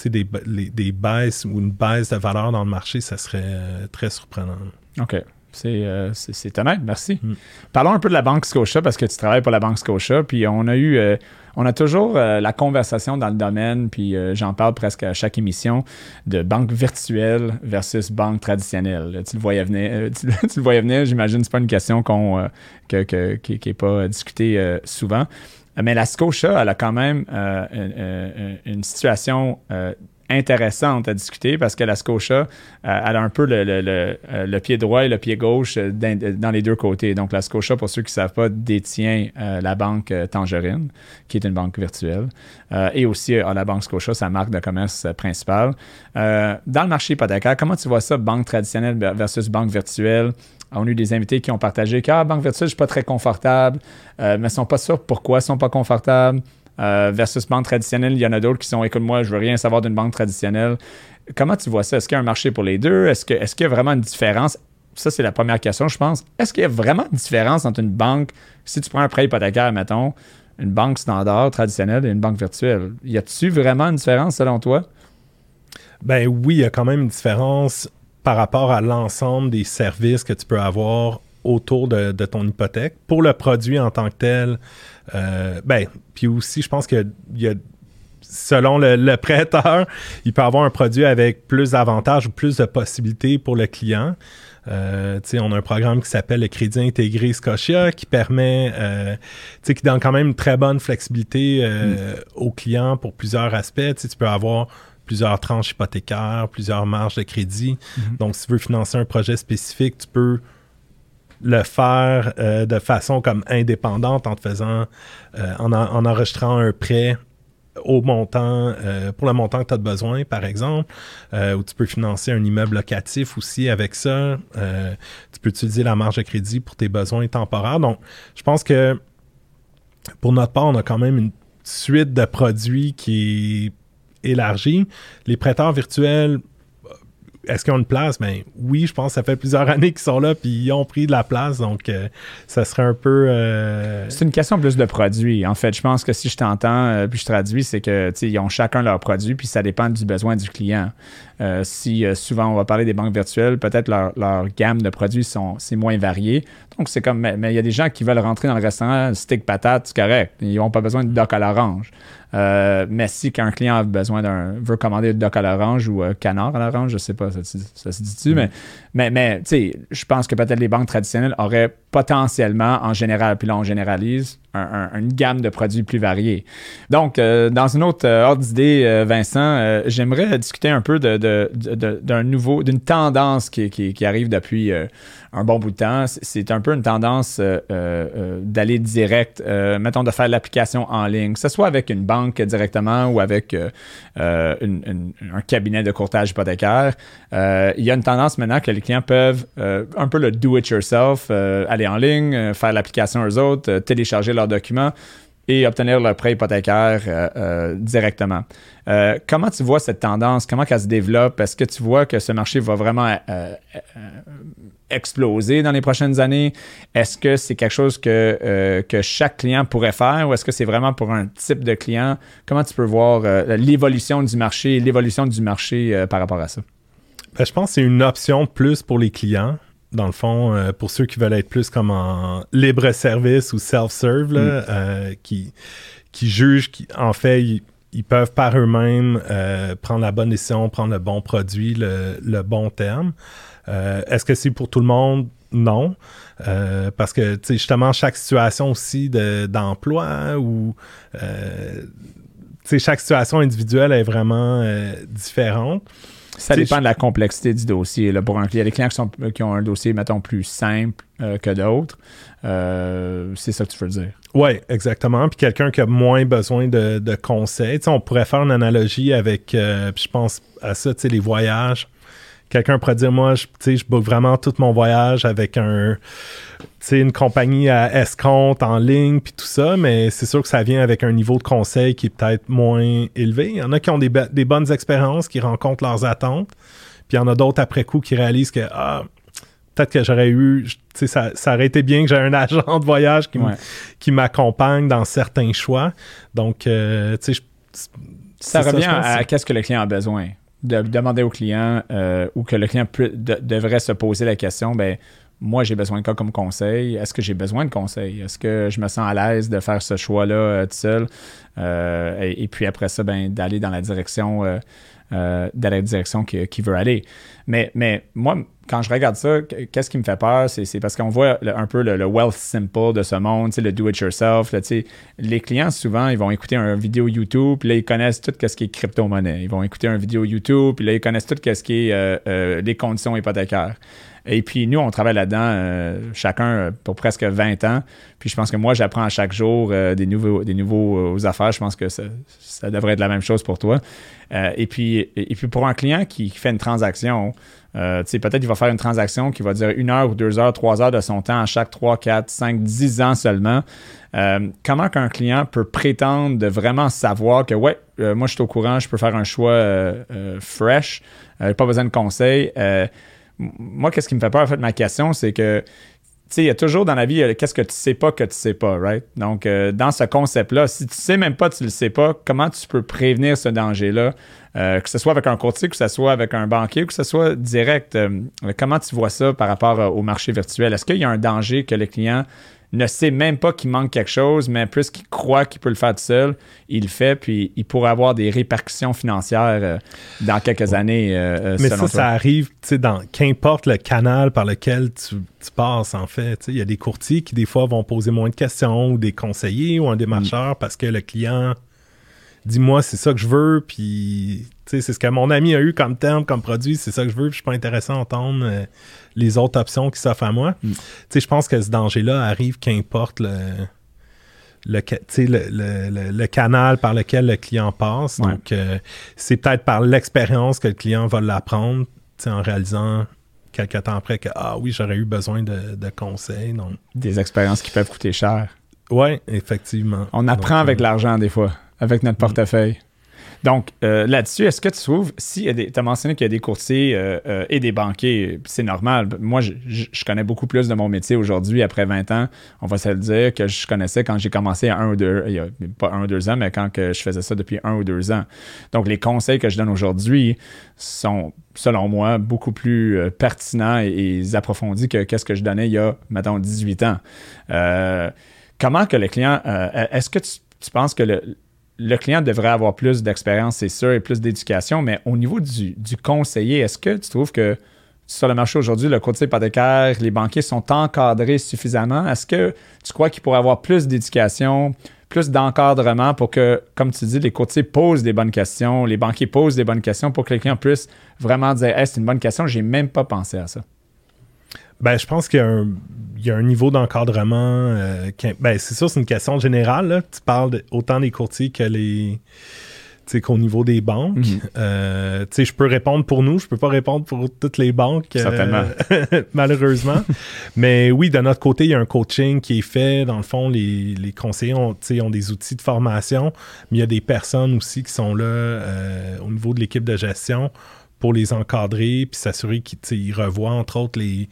des, des baisses ou une baisse de valeur dans le marché, ça serait très surprenant. OK. Euh, c'est honnête, merci. Hmm. Parlons un peu de la Banque Scotia parce que tu travailles pour la Banque Scotia. Puis on a eu, euh, on a toujours euh, la conversation dans le domaine, puis j'en parle presque à chaque émission, de banque virtuelle versus banque traditionnelle. Tu le voyais venir, (laughs) tu, le voyais venir j'imagine, c'est pas une question qu'on, qui n'est pas discutée souvent. Mais la Scotia, elle a quand même une, une, situation intéressante à discuter parce que la Scotia, euh, elle a un peu le, euh, le, pied droit et le pied gauche euh, dans, les deux côtés. Donc, la Scotia, pour ceux qui ne savent pas, détient la banque Tangerine, qui est une banque virtuelle, et aussi la banque Scotia, sa marque de commerce principale. dans le marché hypothécaire, comment tu vois ça, banque traditionnelle versus banque virtuelle? On a eu des invités qui ont partagé que ah, banque virtuelle, je ne suis pas très confortable, mais ils ne sont pas sûrs pourquoi ils ne sont pas confortables. Euh, versus banque traditionnelle. Il y en a d'autres qui sont, écoute, moi, je veux rien savoir d'une banque traditionnelle. Comment tu vois ça? Est-ce qu'il y a un marché pour les deux? Est-ce qu'il est y a vraiment une différence? Ça, c'est la première question, je pense. Est-ce qu'il y a vraiment une différence entre une banque, si tu prends un prêt hypothécaire, mettons, une banque standard, traditionnelle et une banque virtuelle? Y a-t-il vraiment une différence selon toi? Ben oui, il y a quand même une différence par rapport à l'ensemble des services que tu peux avoir autour de, ton hypothèque. Pour le produit en tant que tel, euh, ben, puis aussi, je pense que y a, selon le, prêteur, il peut avoir un produit avec plus d'avantages ou plus de possibilités pour le client. Euh, on a un programme qui s'appelle le Crédit intégré Scotia qui permet, euh, qui donne quand même une très bonne flexibilité euh, mm. aux clients pour plusieurs aspects. tu peux avoir plusieurs tranches hypothécaires, plusieurs marges de crédit. Mm-hmm. Donc, si tu veux financer un projet spécifique, tu peux le faire euh, de façon comme indépendante euh, en, enregistrant un prêt au montant, euh, pour le montant que tu as besoin, par exemple, ou tu peux financer un immeuble locatif aussi avec ça. tu peux utiliser la marge de crédit pour tes besoins temporaires. Donc, je pense que pour notre part, on a quand même une suite de produits qui est élargie. Les prêteurs virtuels est-ce qu'ils ont une place? Ben oui, je pense que ça fait plusieurs (laughs) années qu'ils sont là, puis ils ont pris de la place, donc euh, ça serait un peu... Euh, c'est une question plus de produits. En fait, je pense que si je t'entends, euh, puis je traduis, c'est que ils ont chacun leur produit, puis ça dépend du besoin du client. si souvent on va parler des banques virtuelles, peut-être leur, leur, gamme de produits sont c'est moins varié. Donc c'est comme mais il y a des gens qui veulent rentrer dans le restaurant steak patate, c'est correct. Ils n'ont pas besoin de doc à l'orange. Euh, mais si qu'un client a besoin d'un veut commander doc à l'orange ou euh, canard à l'orange, je sais pas, ça, se dit-tu, mm. mais, mais, tu sais, je pense que peut-être les banques traditionnelles auraient potentiellement, en général, puis là on généralise, une gamme de produits plus variés. Donc, euh, dans une autre ordre d'idée, Vincent, j'aimerais discuter un peu d'un nouveau, d'une tendance qui, arrive depuis un bon bout de temps. C'est un peu une tendance d'aller direct, mettons, de faire l'application en ligne, que ce soit avec une banque directement ou avec euh, euh, un cabinet de courtage hypothécaire. Euh, il y a une tendance maintenant que les clients peuvent un peu le do-it-yourself, aller en ligne, faire l'application aux autres, télécharger leurs documents et obtenir leur prêt hypothécaire directement. comment tu vois cette tendance? Comment elle se développe? Est-ce que tu vois que ce marché va vraiment exploser dans les prochaines années? Est-ce que c'est quelque chose que, euh, que chaque client pourrait faire ou est-ce que c'est vraiment pour un type de client? Comment tu peux voir euh, l'évolution du marché, l'évolution du marché euh, par rapport à ça? Ben, je pense que c'est une option plus pour les clients. Dans le fond, pour ceux qui veulent être plus comme en libre service ou self-serve, mm. qui, qui jugent qu'en fait, ils, peuvent par eux-mêmes prendre la bonne décision, prendre le bon produit, le, le bon terme. Euh, est-ce que c'est pour tout le monde? Non. Euh, parce que, justement, chaque situation aussi d'emploi ou euh, chaque situation individuelle est vraiment différente. Ça dépend de la complexité du dossier. Là, pour un client, les clients qui, sont, qui ont un dossier, mettons, plus simple que d'autres, c'est ça que tu veux dire. Oui, exactement. Puis quelqu'un qui a moins besoin de, de conseils. on pourrait faire une analogie avec, je pense à ça, les voyages quelqu'un pourrait dire moi je je book vraiment tout mon voyage avec un une compagnie à escompte en ligne puis tout ça mais c'est sûr que ça vient avec un niveau de conseil qui est peut-être moins élevé. Il y en a qui ont des, bonnes expériences qui rencontrent leurs attentes puis il y en a d'autres après coup qui réalisent que ah, peut-être que j'aurais eu ça, ça aurait été bien que j'ai un (laughs) agent de voyage qui m'accompagne dans certains choix. Donc euh, tu sais ça revient à qu'est-ce que le client a besoin de demander au client euh, ou que le client devrait se poser la question, ben moi j'ai besoin de quoi comme conseil? Est-ce que j'ai besoin de conseil? Est-ce que je me sens à l'aise de faire ce choix-là euh, tout seul? Euh, et, puis après ça, ben, d'aller dans la direction dans la direction qu'il veut aller. Mais, mais moi, quand je regarde ça, qu'est-ce qui me fait peur? C'est parce qu'on voit un peu le, wealth simple de ce monde, le do-it-yourself. Les clients, souvent, ils vont écouter une vidéo YouTube, puis là, ils connaissent tout ce qui est crypto-monnaie. Ils vont écouter une vidéo YouTube, puis là, ils connaissent tout ce qui est euh, euh, les conditions hypothécaires. Et puis nous, on travaille là-dedans, euh, chacun pour presque 20 ans. Puis je pense que moi, j'apprends à chaque jour des nouveaux, des nouveaux affaires. Je pense que ça, devrait être la même chose pour toi. et, puis, et puis pour un client qui fait une transaction, euh, peut-être qu'il va faire une transaction qui va dire une heure ou deux heures, trois heures de son temps à chaque trois, quatre, cinq, dix ans seulement. Euh, comment qu'un client peut prétendre de vraiment savoir que, ouais, euh, moi je suis au courant, je peux faire un choix fresh, pas besoin de conseils. Moi, qu'est-ce qui me fait peur, en fait, ma question, c'est que il y a toujours dans la vie, qu'est-ce que tu sais pas que tu sais pas, right? Donc, dans ce concept-là, si tu sais même pas, tu le sais pas, comment tu peux prévenir ce danger-là? Euh, que ce soit avec un courtier, que ce soit avec un banquier, que ce soit direct. Euh, comment tu vois ça par rapport euh, au marché virtuel? Est-ce qu'il y a un danger que le client ne sait même pas qu'il manque quelque chose, mais plus qu'il croit qu'il peut le faire tout seul, il le fait, puis il pourrait avoir des répercussions financières dans quelques années. mais ça, ça arrive dans qu'importe le canal par lequel tu, passes, en fait. Il y a des courtiers qui, des fois, vont poser moins de questions, ou des conseillers, ou un démarcheur, mm. parce que le client dis-moi, c'est ça que je veux, puis c'est ce que mon ami a eu comme terme, comme produit, c'est ça que je veux, puis je suis pas intéressé à entendre euh, les autres options qui s'offrent à moi. Mm. Je pense que ce danger-là arrive qu'importe le, le, le, le, canal par lequel le client passe. Donc, euh, c'est peut-être par l'expérience que le client va l'apprendre en réalisant quelques temps après que, ah oui, j'aurais eu besoin de, de conseils. Donc. Des expériences qui peuvent coûter cher. Oui, effectivement. On apprend avec euh, l'argent des fois avec notre portefeuille. Donc, euh, là-dessus, est-ce que tu trouves, si tu as mentionné qu'il y a des courtiers euh, euh, et des banquiers, c'est normal. Moi, je, connais beaucoup plus de mon métier aujourd'hui, après 20 ans, on va se le dire, que je connaissais quand j'ai commencé à un ou deux, il y a pas un ou deux ans, mais quand je faisais ça depuis un ou deux ans. Donc, les conseils que je donne aujourd'hui sont, selon moi, beaucoup plus pertinents et, approfondis que qu'est-ce que je donnais il y a, mettons, 18 ans. comment que le client, est-ce que tu, tu penses que le, le client devrait avoir plus d'expérience, c'est sûr, et plus d'éducation, mais au niveau du, conseiller, est-ce que tu trouves que sur le marché aujourd'hui, le courtier hypothécaire, les banquiers sont encadrés suffisamment? Est-ce que tu crois qu'il pourrait avoir plus d'éducation, plus d'encadrement pour que, comme tu dis, les courtiers posent des bonnes questions, les banquiers posent des bonnes questions pour que les clients puissent vraiment dire hey, c'est une bonne question, j'ai même pas pensé à ça? Ben, je pense qu'il y, a un niveau d'encadrement. Euh, ben, c'est sûr, c'est une question générale. Tu parles autant des courtiers que les qu'au niveau des banques. Mhm. Euh, je peux répondre pour nous, je peux pas répondre pour toutes les banques, euh, (laughs) malheureusement. Mais oui, de notre côté, il y a un coaching qui est fait. Dans le fond, les, les conseillers ont, ont, des outils de formation, mais il y a des personnes aussi qui sont là au niveau de l'équipe de gestion pour les encadrer, puis s'assurer qu'ils revoient, entre autres, les,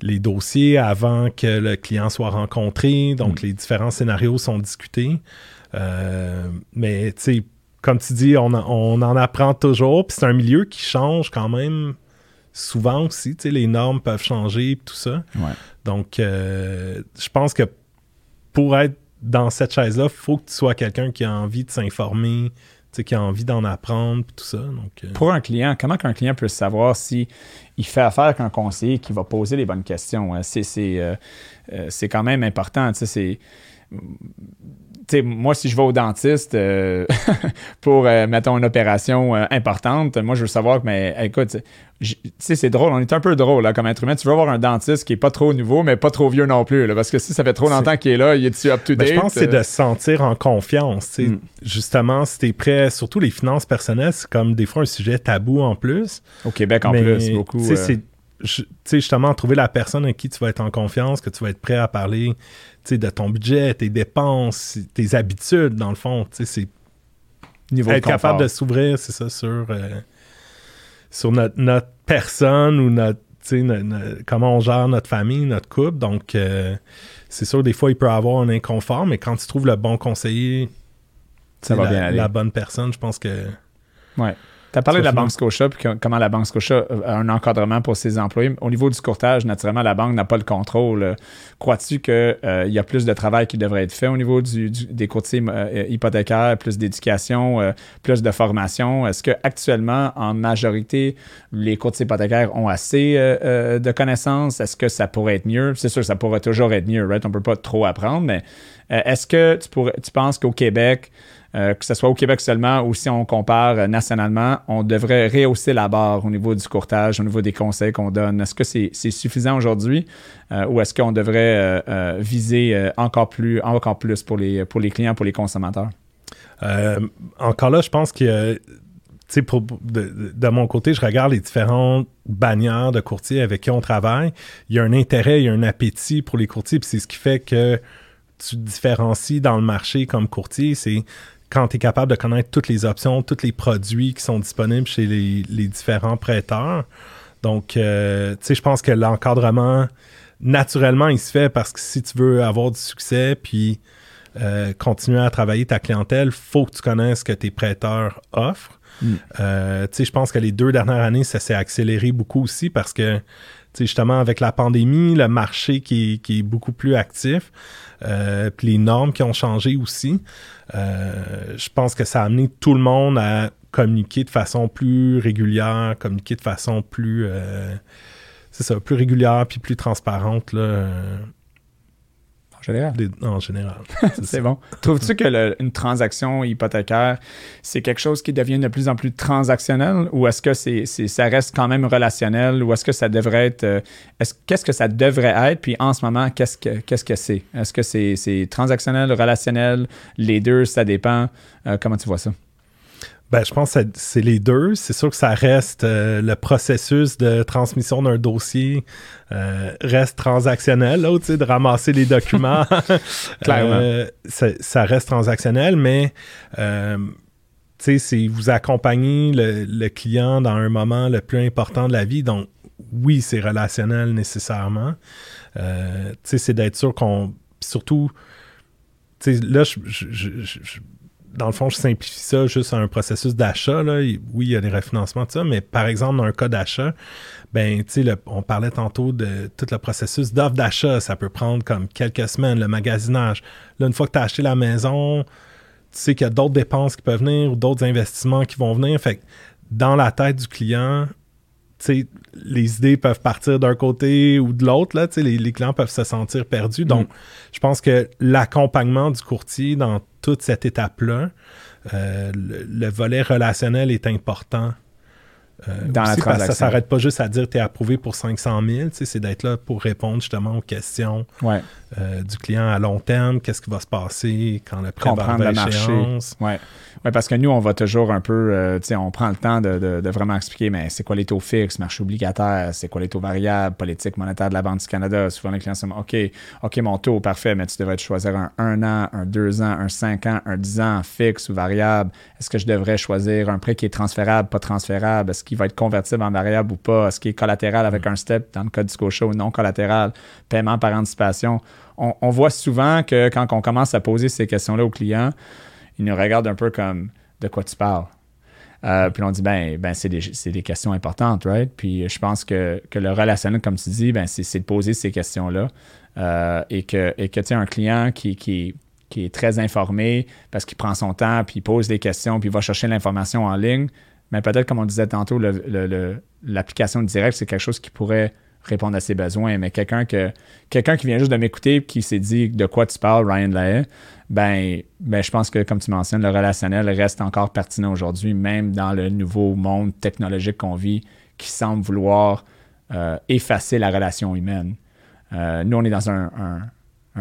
les dossiers avant que le client soit rencontré. Donc, mm. les différents scénarios sont discutés. Euh, mais, tu sais, comme tu dis, on, en apprend toujours. Puis c'est un milieu qui change quand même souvent aussi. Tu sais, les normes peuvent changer, tout ça. Donc, euh, je pense que pour être dans cette chaise-là, il faut que tu sois quelqu'un qui a envie de s'informer, qui a envie d'en apprendre, tout ça. Euh. Pour un client, comment qu'un client peut savoir si il fait affaire avec un conseiller qui va poser les bonnes questions? Euh, euh, c'est quand même important. C'est moi, si je vais au dentiste euh, (laughs) pour, euh, mettons, une opération euh, importante, moi, je veux savoir que, mais écoute, tu sais, c'est drôle, on est un peu drôle là, comme être humain. Tu veux avoir un dentiste qui est pas trop nouveau, mais pas trop vieux non plus. parce que si ça fait trop longtemps qu'il est là, il est-tu up-to-date? Ben, je pense que c'est de se sentir en confiance. Mm. Justement, si t'es prêt, surtout les finances personnelles, c'est comme des fois un sujet tabou en plus. Au Québec en plus, beaucoup. c'est justement, trouver la personne à qui tu vas être en confiance, que tu vas être prêt à parler de ton budget, tes dépenses, tes habitudes, dans le fond. C'est Niveau être capable de s'ouvrir, c'est ça, sur, euh, sur notre, personne ou notre, comment on gère notre famille, notre couple. Donc, euh, c'est sûr, des fois, il peut avoir un inconfort, mais quand tu trouves le bon conseiller, ça va la, bien aller. la bonne personne, je pense que. Ouais. Tu as parlé de la Banque Scotia, puis comment la Banque Scotia a un encadrement pour ses employés. Au niveau du courtage, naturellement, la banque n'a pas le contrôle. Crois-tu qu'il euh, y a plus de travail qui devrait être fait au niveau des courtiers euh, hypothécaires, plus d'éducation, euh, plus de formation? Est-ce qu'actuellement, en majorité, les courtiers hypothécaires ont assez de connaissances? Est-ce que ça pourrait être mieux? C'est sûr, ça pourrait toujours être mieux, right? On ne peut pas trop apprendre, mais est-ce que tu, pourrais, tu penses qu'au Québec, euh, que ce soit au Québec seulement ou si on compare euh, nationalement, on devrait rehausser la barre au niveau du courtage, au niveau des conseils qu'on donne. Est-ce que c'est suffisant aujourd'hui euh, ou est-ce qu'on devrait viser encore plus, encore plus pour les, pour les clients, pour les consommateurs? encore là, je pense que pour, de, de, mon côté, je regarde les différentes bannières de courtiers avec qui on travaille. Il y a un intérêt, il y a un appétit pour les courtiers, puis c'est ce qui fait que tu te différencies dans le marché comme courtier. C'est quand tu es capable de connaître toutes les options, tous les produits qui sont disponibles chez les, différents prêteurs. Donc, euh, tu sais, je pense que l'encadrement, naturellement, il se fait parce que si tu veux avoir du succès, puis euh, continuer à travailler ta clientèle, faut que tu connaisses ce que tes prêteurs offrent. Mm. Euh, tu sais, je pense que les deux dernières années, ça s'est accéléré beaucoup aussi parce que, tu sais, justement, avec la pandémie, le marché qui, qui est beaucoup plus actif, puis les normes qui ont changé aussi. Euh, je pense que ça a amené tout le monde à communiquer de façon plus régulière, communiquer de façon plus, euh, c'est ça, plus régulière puis plus transparente là, euh, général. en général. (laughs) c'est bon. Trouves-tu que une transaction hypothécaire, c'est quelque chose qui devient de plus en plus transactionnel ou est-ce que c'est, ça reste quand même relationnel ou est-ce que ça devrait être. Euh, qu'est-ce que ça devrait être? Puis en ce moment, qu'est-ce que, qu'est-ce que c'est? Est-ce que c'est, transactionnel, relationnel? Les deux, ça dépend. Euh, comment tu vois ça? Ben, je pense que c'est les deux. C'est sûr que ça reste euh, le processus de transmission d'un dossier euh, reste transactionnel, là, de ramasser les documents. (laughs) Clairement. Euh, ça, reste transactionnel, mais sais, c'est vous accompagner le, client dans un moment le plus important de la vie. Donc, oui, c'est relationnel nécessairement. Euh, tu sais, c'est d'être sûr qu'on. Surtout, tu sais, là, dans le fond, je simplifie ça juste à un processus d'achat. Oui, il y a des refinancements, de ça, mais par exemple, dans un cas d'achat, ben, on parlait tantôt de tout le processus d'offre d'achat. Ça peut prendre comme quelques semaines, le magasinage. Là, une fois que tu as acheté la maison, tu sais qu'il y a d'autres dépenses qui peuvent venir ou d'autres investissements qui vont venir. Fait dans la tête du client, les idées peuvent partir d'un côté ou de l'autre. Là, les, les clients peuvent se sentir perdus. Donc, mm. je pense que l'accompagnement du courtier dans toute cette étape-là, euh, le, volet relationnel est important euh, dans la transaction. ça s'arrête pas juste à dire tu es approuvé pour 500 000, c'est d'être là pour répondre justement aux questions euh, du client à long terme, qu'est-ce qui va se passer quand le prêt va le marché. Ouais. Oui, parce que nous, on va toujours un peu, euh, tu sais, on prend le temps de, vraiment expliquer, mais c'est quoi les taux fixes, marché obligataire, c'est quoi les taux variables, politique monétaire de la Banque du Canada? Souvent, les clients sont OK, OK, mon taux, parfait, mais tu devrais choisir un 1 an, un 2 ans, un 5 ans, un 10 ans, fixe ou variable. Est-ce que je devrais choisir un prêt qui est transférable, pas transférable? Est-ce qu'il va être convertible en variable ou pas? Est-ce qu'il est collatéral avec un step dans le code du Scotia ou non collatéral? Paiement par anticipation? On, voit souvent que quand on commence à poser ces questions-là aux clients, ils nous regardent un peu comme de quoi tu parles? Euh, puis on dit, ben, ben c'est des, questions importantes, right? Puis je pense que, le relationnel, comme tu dis, ben, c'est de poser ces questions-là. Euh, et que, et que tu un client qui, qui, est très informé parce qu'il prend son temps, puis il pose des questions, puis il va chercher l'information en ligne, mais peut-être, comme on disait tantôt, l'application directe, c'est quelque chose qui pourrait répondre à ses besoins. Mais quelqu'un que quelqu'un qui vient juste de m'écouter qui s'est dit de quoi tu parles, Ryan Lahaye, ben, ben je pense que comme tu mentionnes, le relationnel reste encore pertinent aujourd'hui, même dans le nouveau monde technologique qu'on vit, qui semble vouloir euh, effacer la relation humaine. Euh, nous, on est dans un,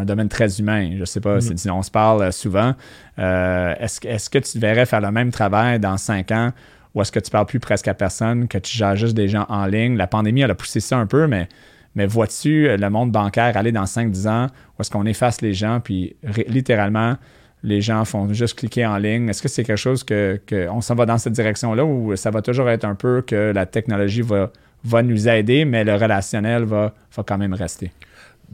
domaine très humain. Je ne sais pas, si on se parle souvent. Euh, est-ce, est-ce que tu verrais faire le même travail dans cinq ans ou est-ce que tu parles plus presque à personne, que tu gères juste des gens en ligne? La pandémie, elle a poussé ça un peu, mais, mais vois-tu le monde bancaire aller dans 5-10 ans où est-ce qu'on efface les gens, puis littéralement, les gens font juste cliquer en ligne? Est-ce que c'est quelque chose que, on s'en va dans cette direction-là ou ça va toujours être un peu que la technologie va, va nous aider, mais le relationnel va, va quand même rester?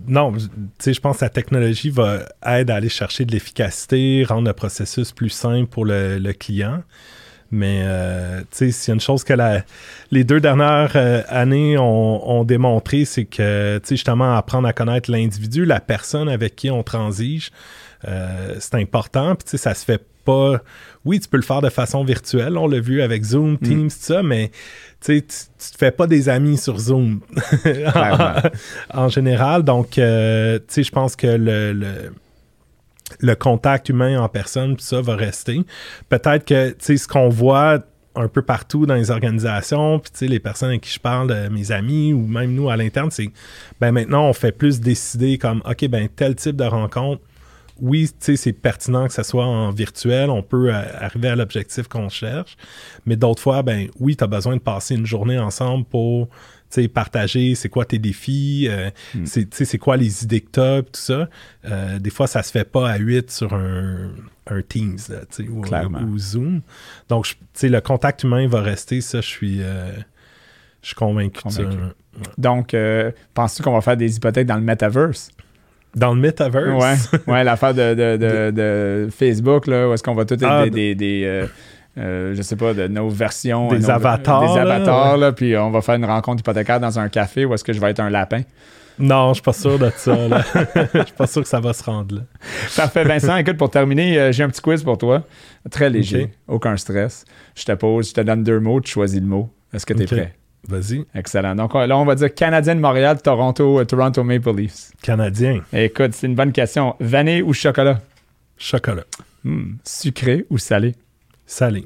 non, tu sais, je pense que la technologie va aider à aller chercher de l'efficacité, rendre le processus plus simple pour le client. Mais euh, tu sais, s'il y a une chose que les deux dernières euh, années ont, démontré, c'est que tu sais, justement, apprendre à connaître l'individu, la personne avec qui on transige, euh, c'est important. Puis tu sais, ça se fait pas. Oui, tu peux le faire de façon virtuelle. On l'a vu avec Zoom, mm. Teams, tout ça, mais tu, tu te fais pas des amis sur Zoom (laughs) en, général. Donc, tu sais, je pense que le le contact humain en personne, ça va rester. Peut-être que, tu sais, ce qu'on voit un peu partout dans les organisations, puis tu sais, les personnes avec qui je parle, de mes amis ou même nous à l'interne, c'est ben maintenant on fait plus décider comme OK, ben tel type de rencontre, oui, tu sais, c'est pertinent que ce soit en virtuel, on peut euh, arriver à l'objectif qu'on cherche, mais d'autres fois, ben oui, tu as besoin de passer une journée ensemble pour partager c'est quoi tes défis, euh, hmm. c'est quoi les idées que tu as, tout ça. Euh, des fois, ça se fait pas à 8 sur un, Teams ou, Zoom. Donc, le contact humain va rester, ça, je suis, euh, je suis convaincu, de. Donc, penses-tu qu'on va faire des hypothèques dans le metaverse? Dans le metaverse? Ouais, ouais l'affaire de, (laughs) Facebook, là, où est-ce qu'on va tout être ah, des euh, je sais pas, de nos versions. Des avatars. Des avatars, là, puis on va faire une rencontre hypothécaire dans un café où est-ce que je vais être un lapin. Non, je suis pas sûr de ça. (laughs) Je suis pas sûr que ça va se rendre là. Parfait. Vincent, écoute, pour terminer, euh, j'ai un petit quiz pour toi. Très léger, aucun stress. Je te pose, je te donne deux mots, tu choisis le mot. Est-ce que tu es prêt? Vas-y. Excellent. Donc là, on va dire Canadien de Montréal, Toronto, euh, Toronto Maple Leafs. Canadien. Écoute, c'est une bonne question. Vanille ou chocolat? Chocolat. Hmm. Sucré ou salé? Salé.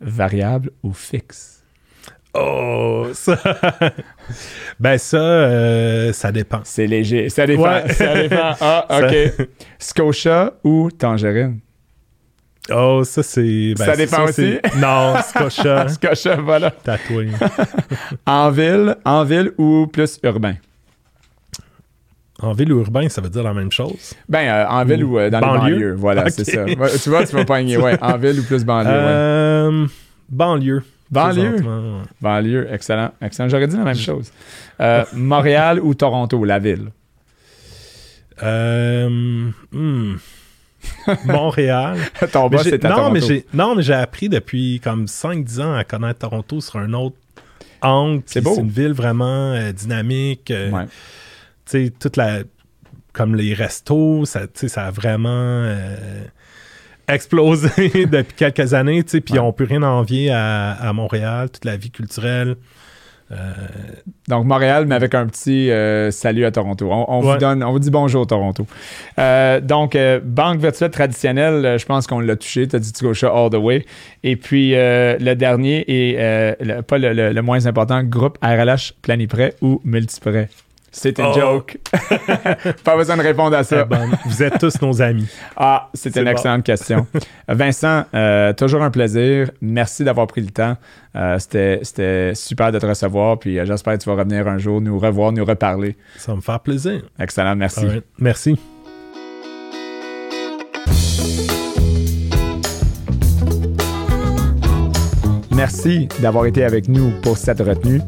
Variable ou fixe? Oh, ça. (laughs) ben, ça, euh, ça dépend. C'est léger. Ça dépend. Ça dépend. (laughs) Ah, OK. Scotia ou Tangerine? Oh, ça, c'est. Ben, ça dépend aussi? Non, Scotia. (laughs) Scotia, voilà. Tatoué. en ville, en ville ou plus urbain? En ville ou urbain, ça veut dire la même chose? Ben, euh, en ville ou, euh, dans banlieue? les banlieues. Voilà, c'est ça. Ouais, tu vois, tu vas pogner, ouais. En (laughs) ville ou plus banlieue, ouais. Euh, Banlieue. Banlieue? ouais. Banlieue, excellent. Excellent. J'aurais dit la même chose. Euh, Montréal ou Toronto, la ville? Euh, hmm. Montréal. (laughs) Ton boss, à non, Toronto. mais j'ai, non, mais j'ai appris depuis comme 5-10 ans à connaître Toronto sur un autre angle. C'est beau. C'est une ville vraiment dynamique. Ouais. Sais, toute la. Comme les restos, ça, ça a vraiment euh, explosé (laughs) depuis quelques années. tu sais, Puis Ouais. on peut rien envier à, à Montréal, toute la vie culturelle. Donc, Montréal, mais avec un petit euh, salut à Toronto. On, on vous donne, on vous dit bonjour, Toronto. Euh, donc, euh, banque virtuelle traditionnelle, euh, je pense qu'on l'a touché. Tu as dit Scotia all the way. Et puis, euh, le dernier, et euh, le- pas le, le- le moins important, groupe RLH Planiprêt ou Multiprêt. C'est une Oh. joke. (laughs) pas besoin de répondre à ça. Vous êtes tous nos amis. Ah, c'est C'est une bon. excellente question. (laughs) Vincent, euh, toujours un plaisir. Merci d'avoir pris le temps. Euh, C'était c'était super de te recevoir. Puis euh, j'espère que tu vas revenir un jour, nous revoir, nous reparler. Ça va me faire plaisir. Excellent, merci. Right. Merci. Merci d'avoir été avec nous pour cette retenue.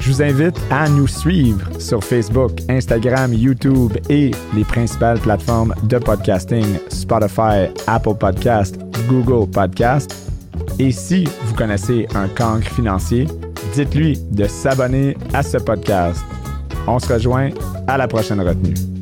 Je vous invite à nous suivre sur Facebook, Instagram, YouTube et les principales plateformes de podcasting Spotify, Apple Podcast, Google Podcast. Et si vous connaissez un cancre financier, dites-lui de s'abonner à ce podcast. On se rejoint à la prochaine retenue.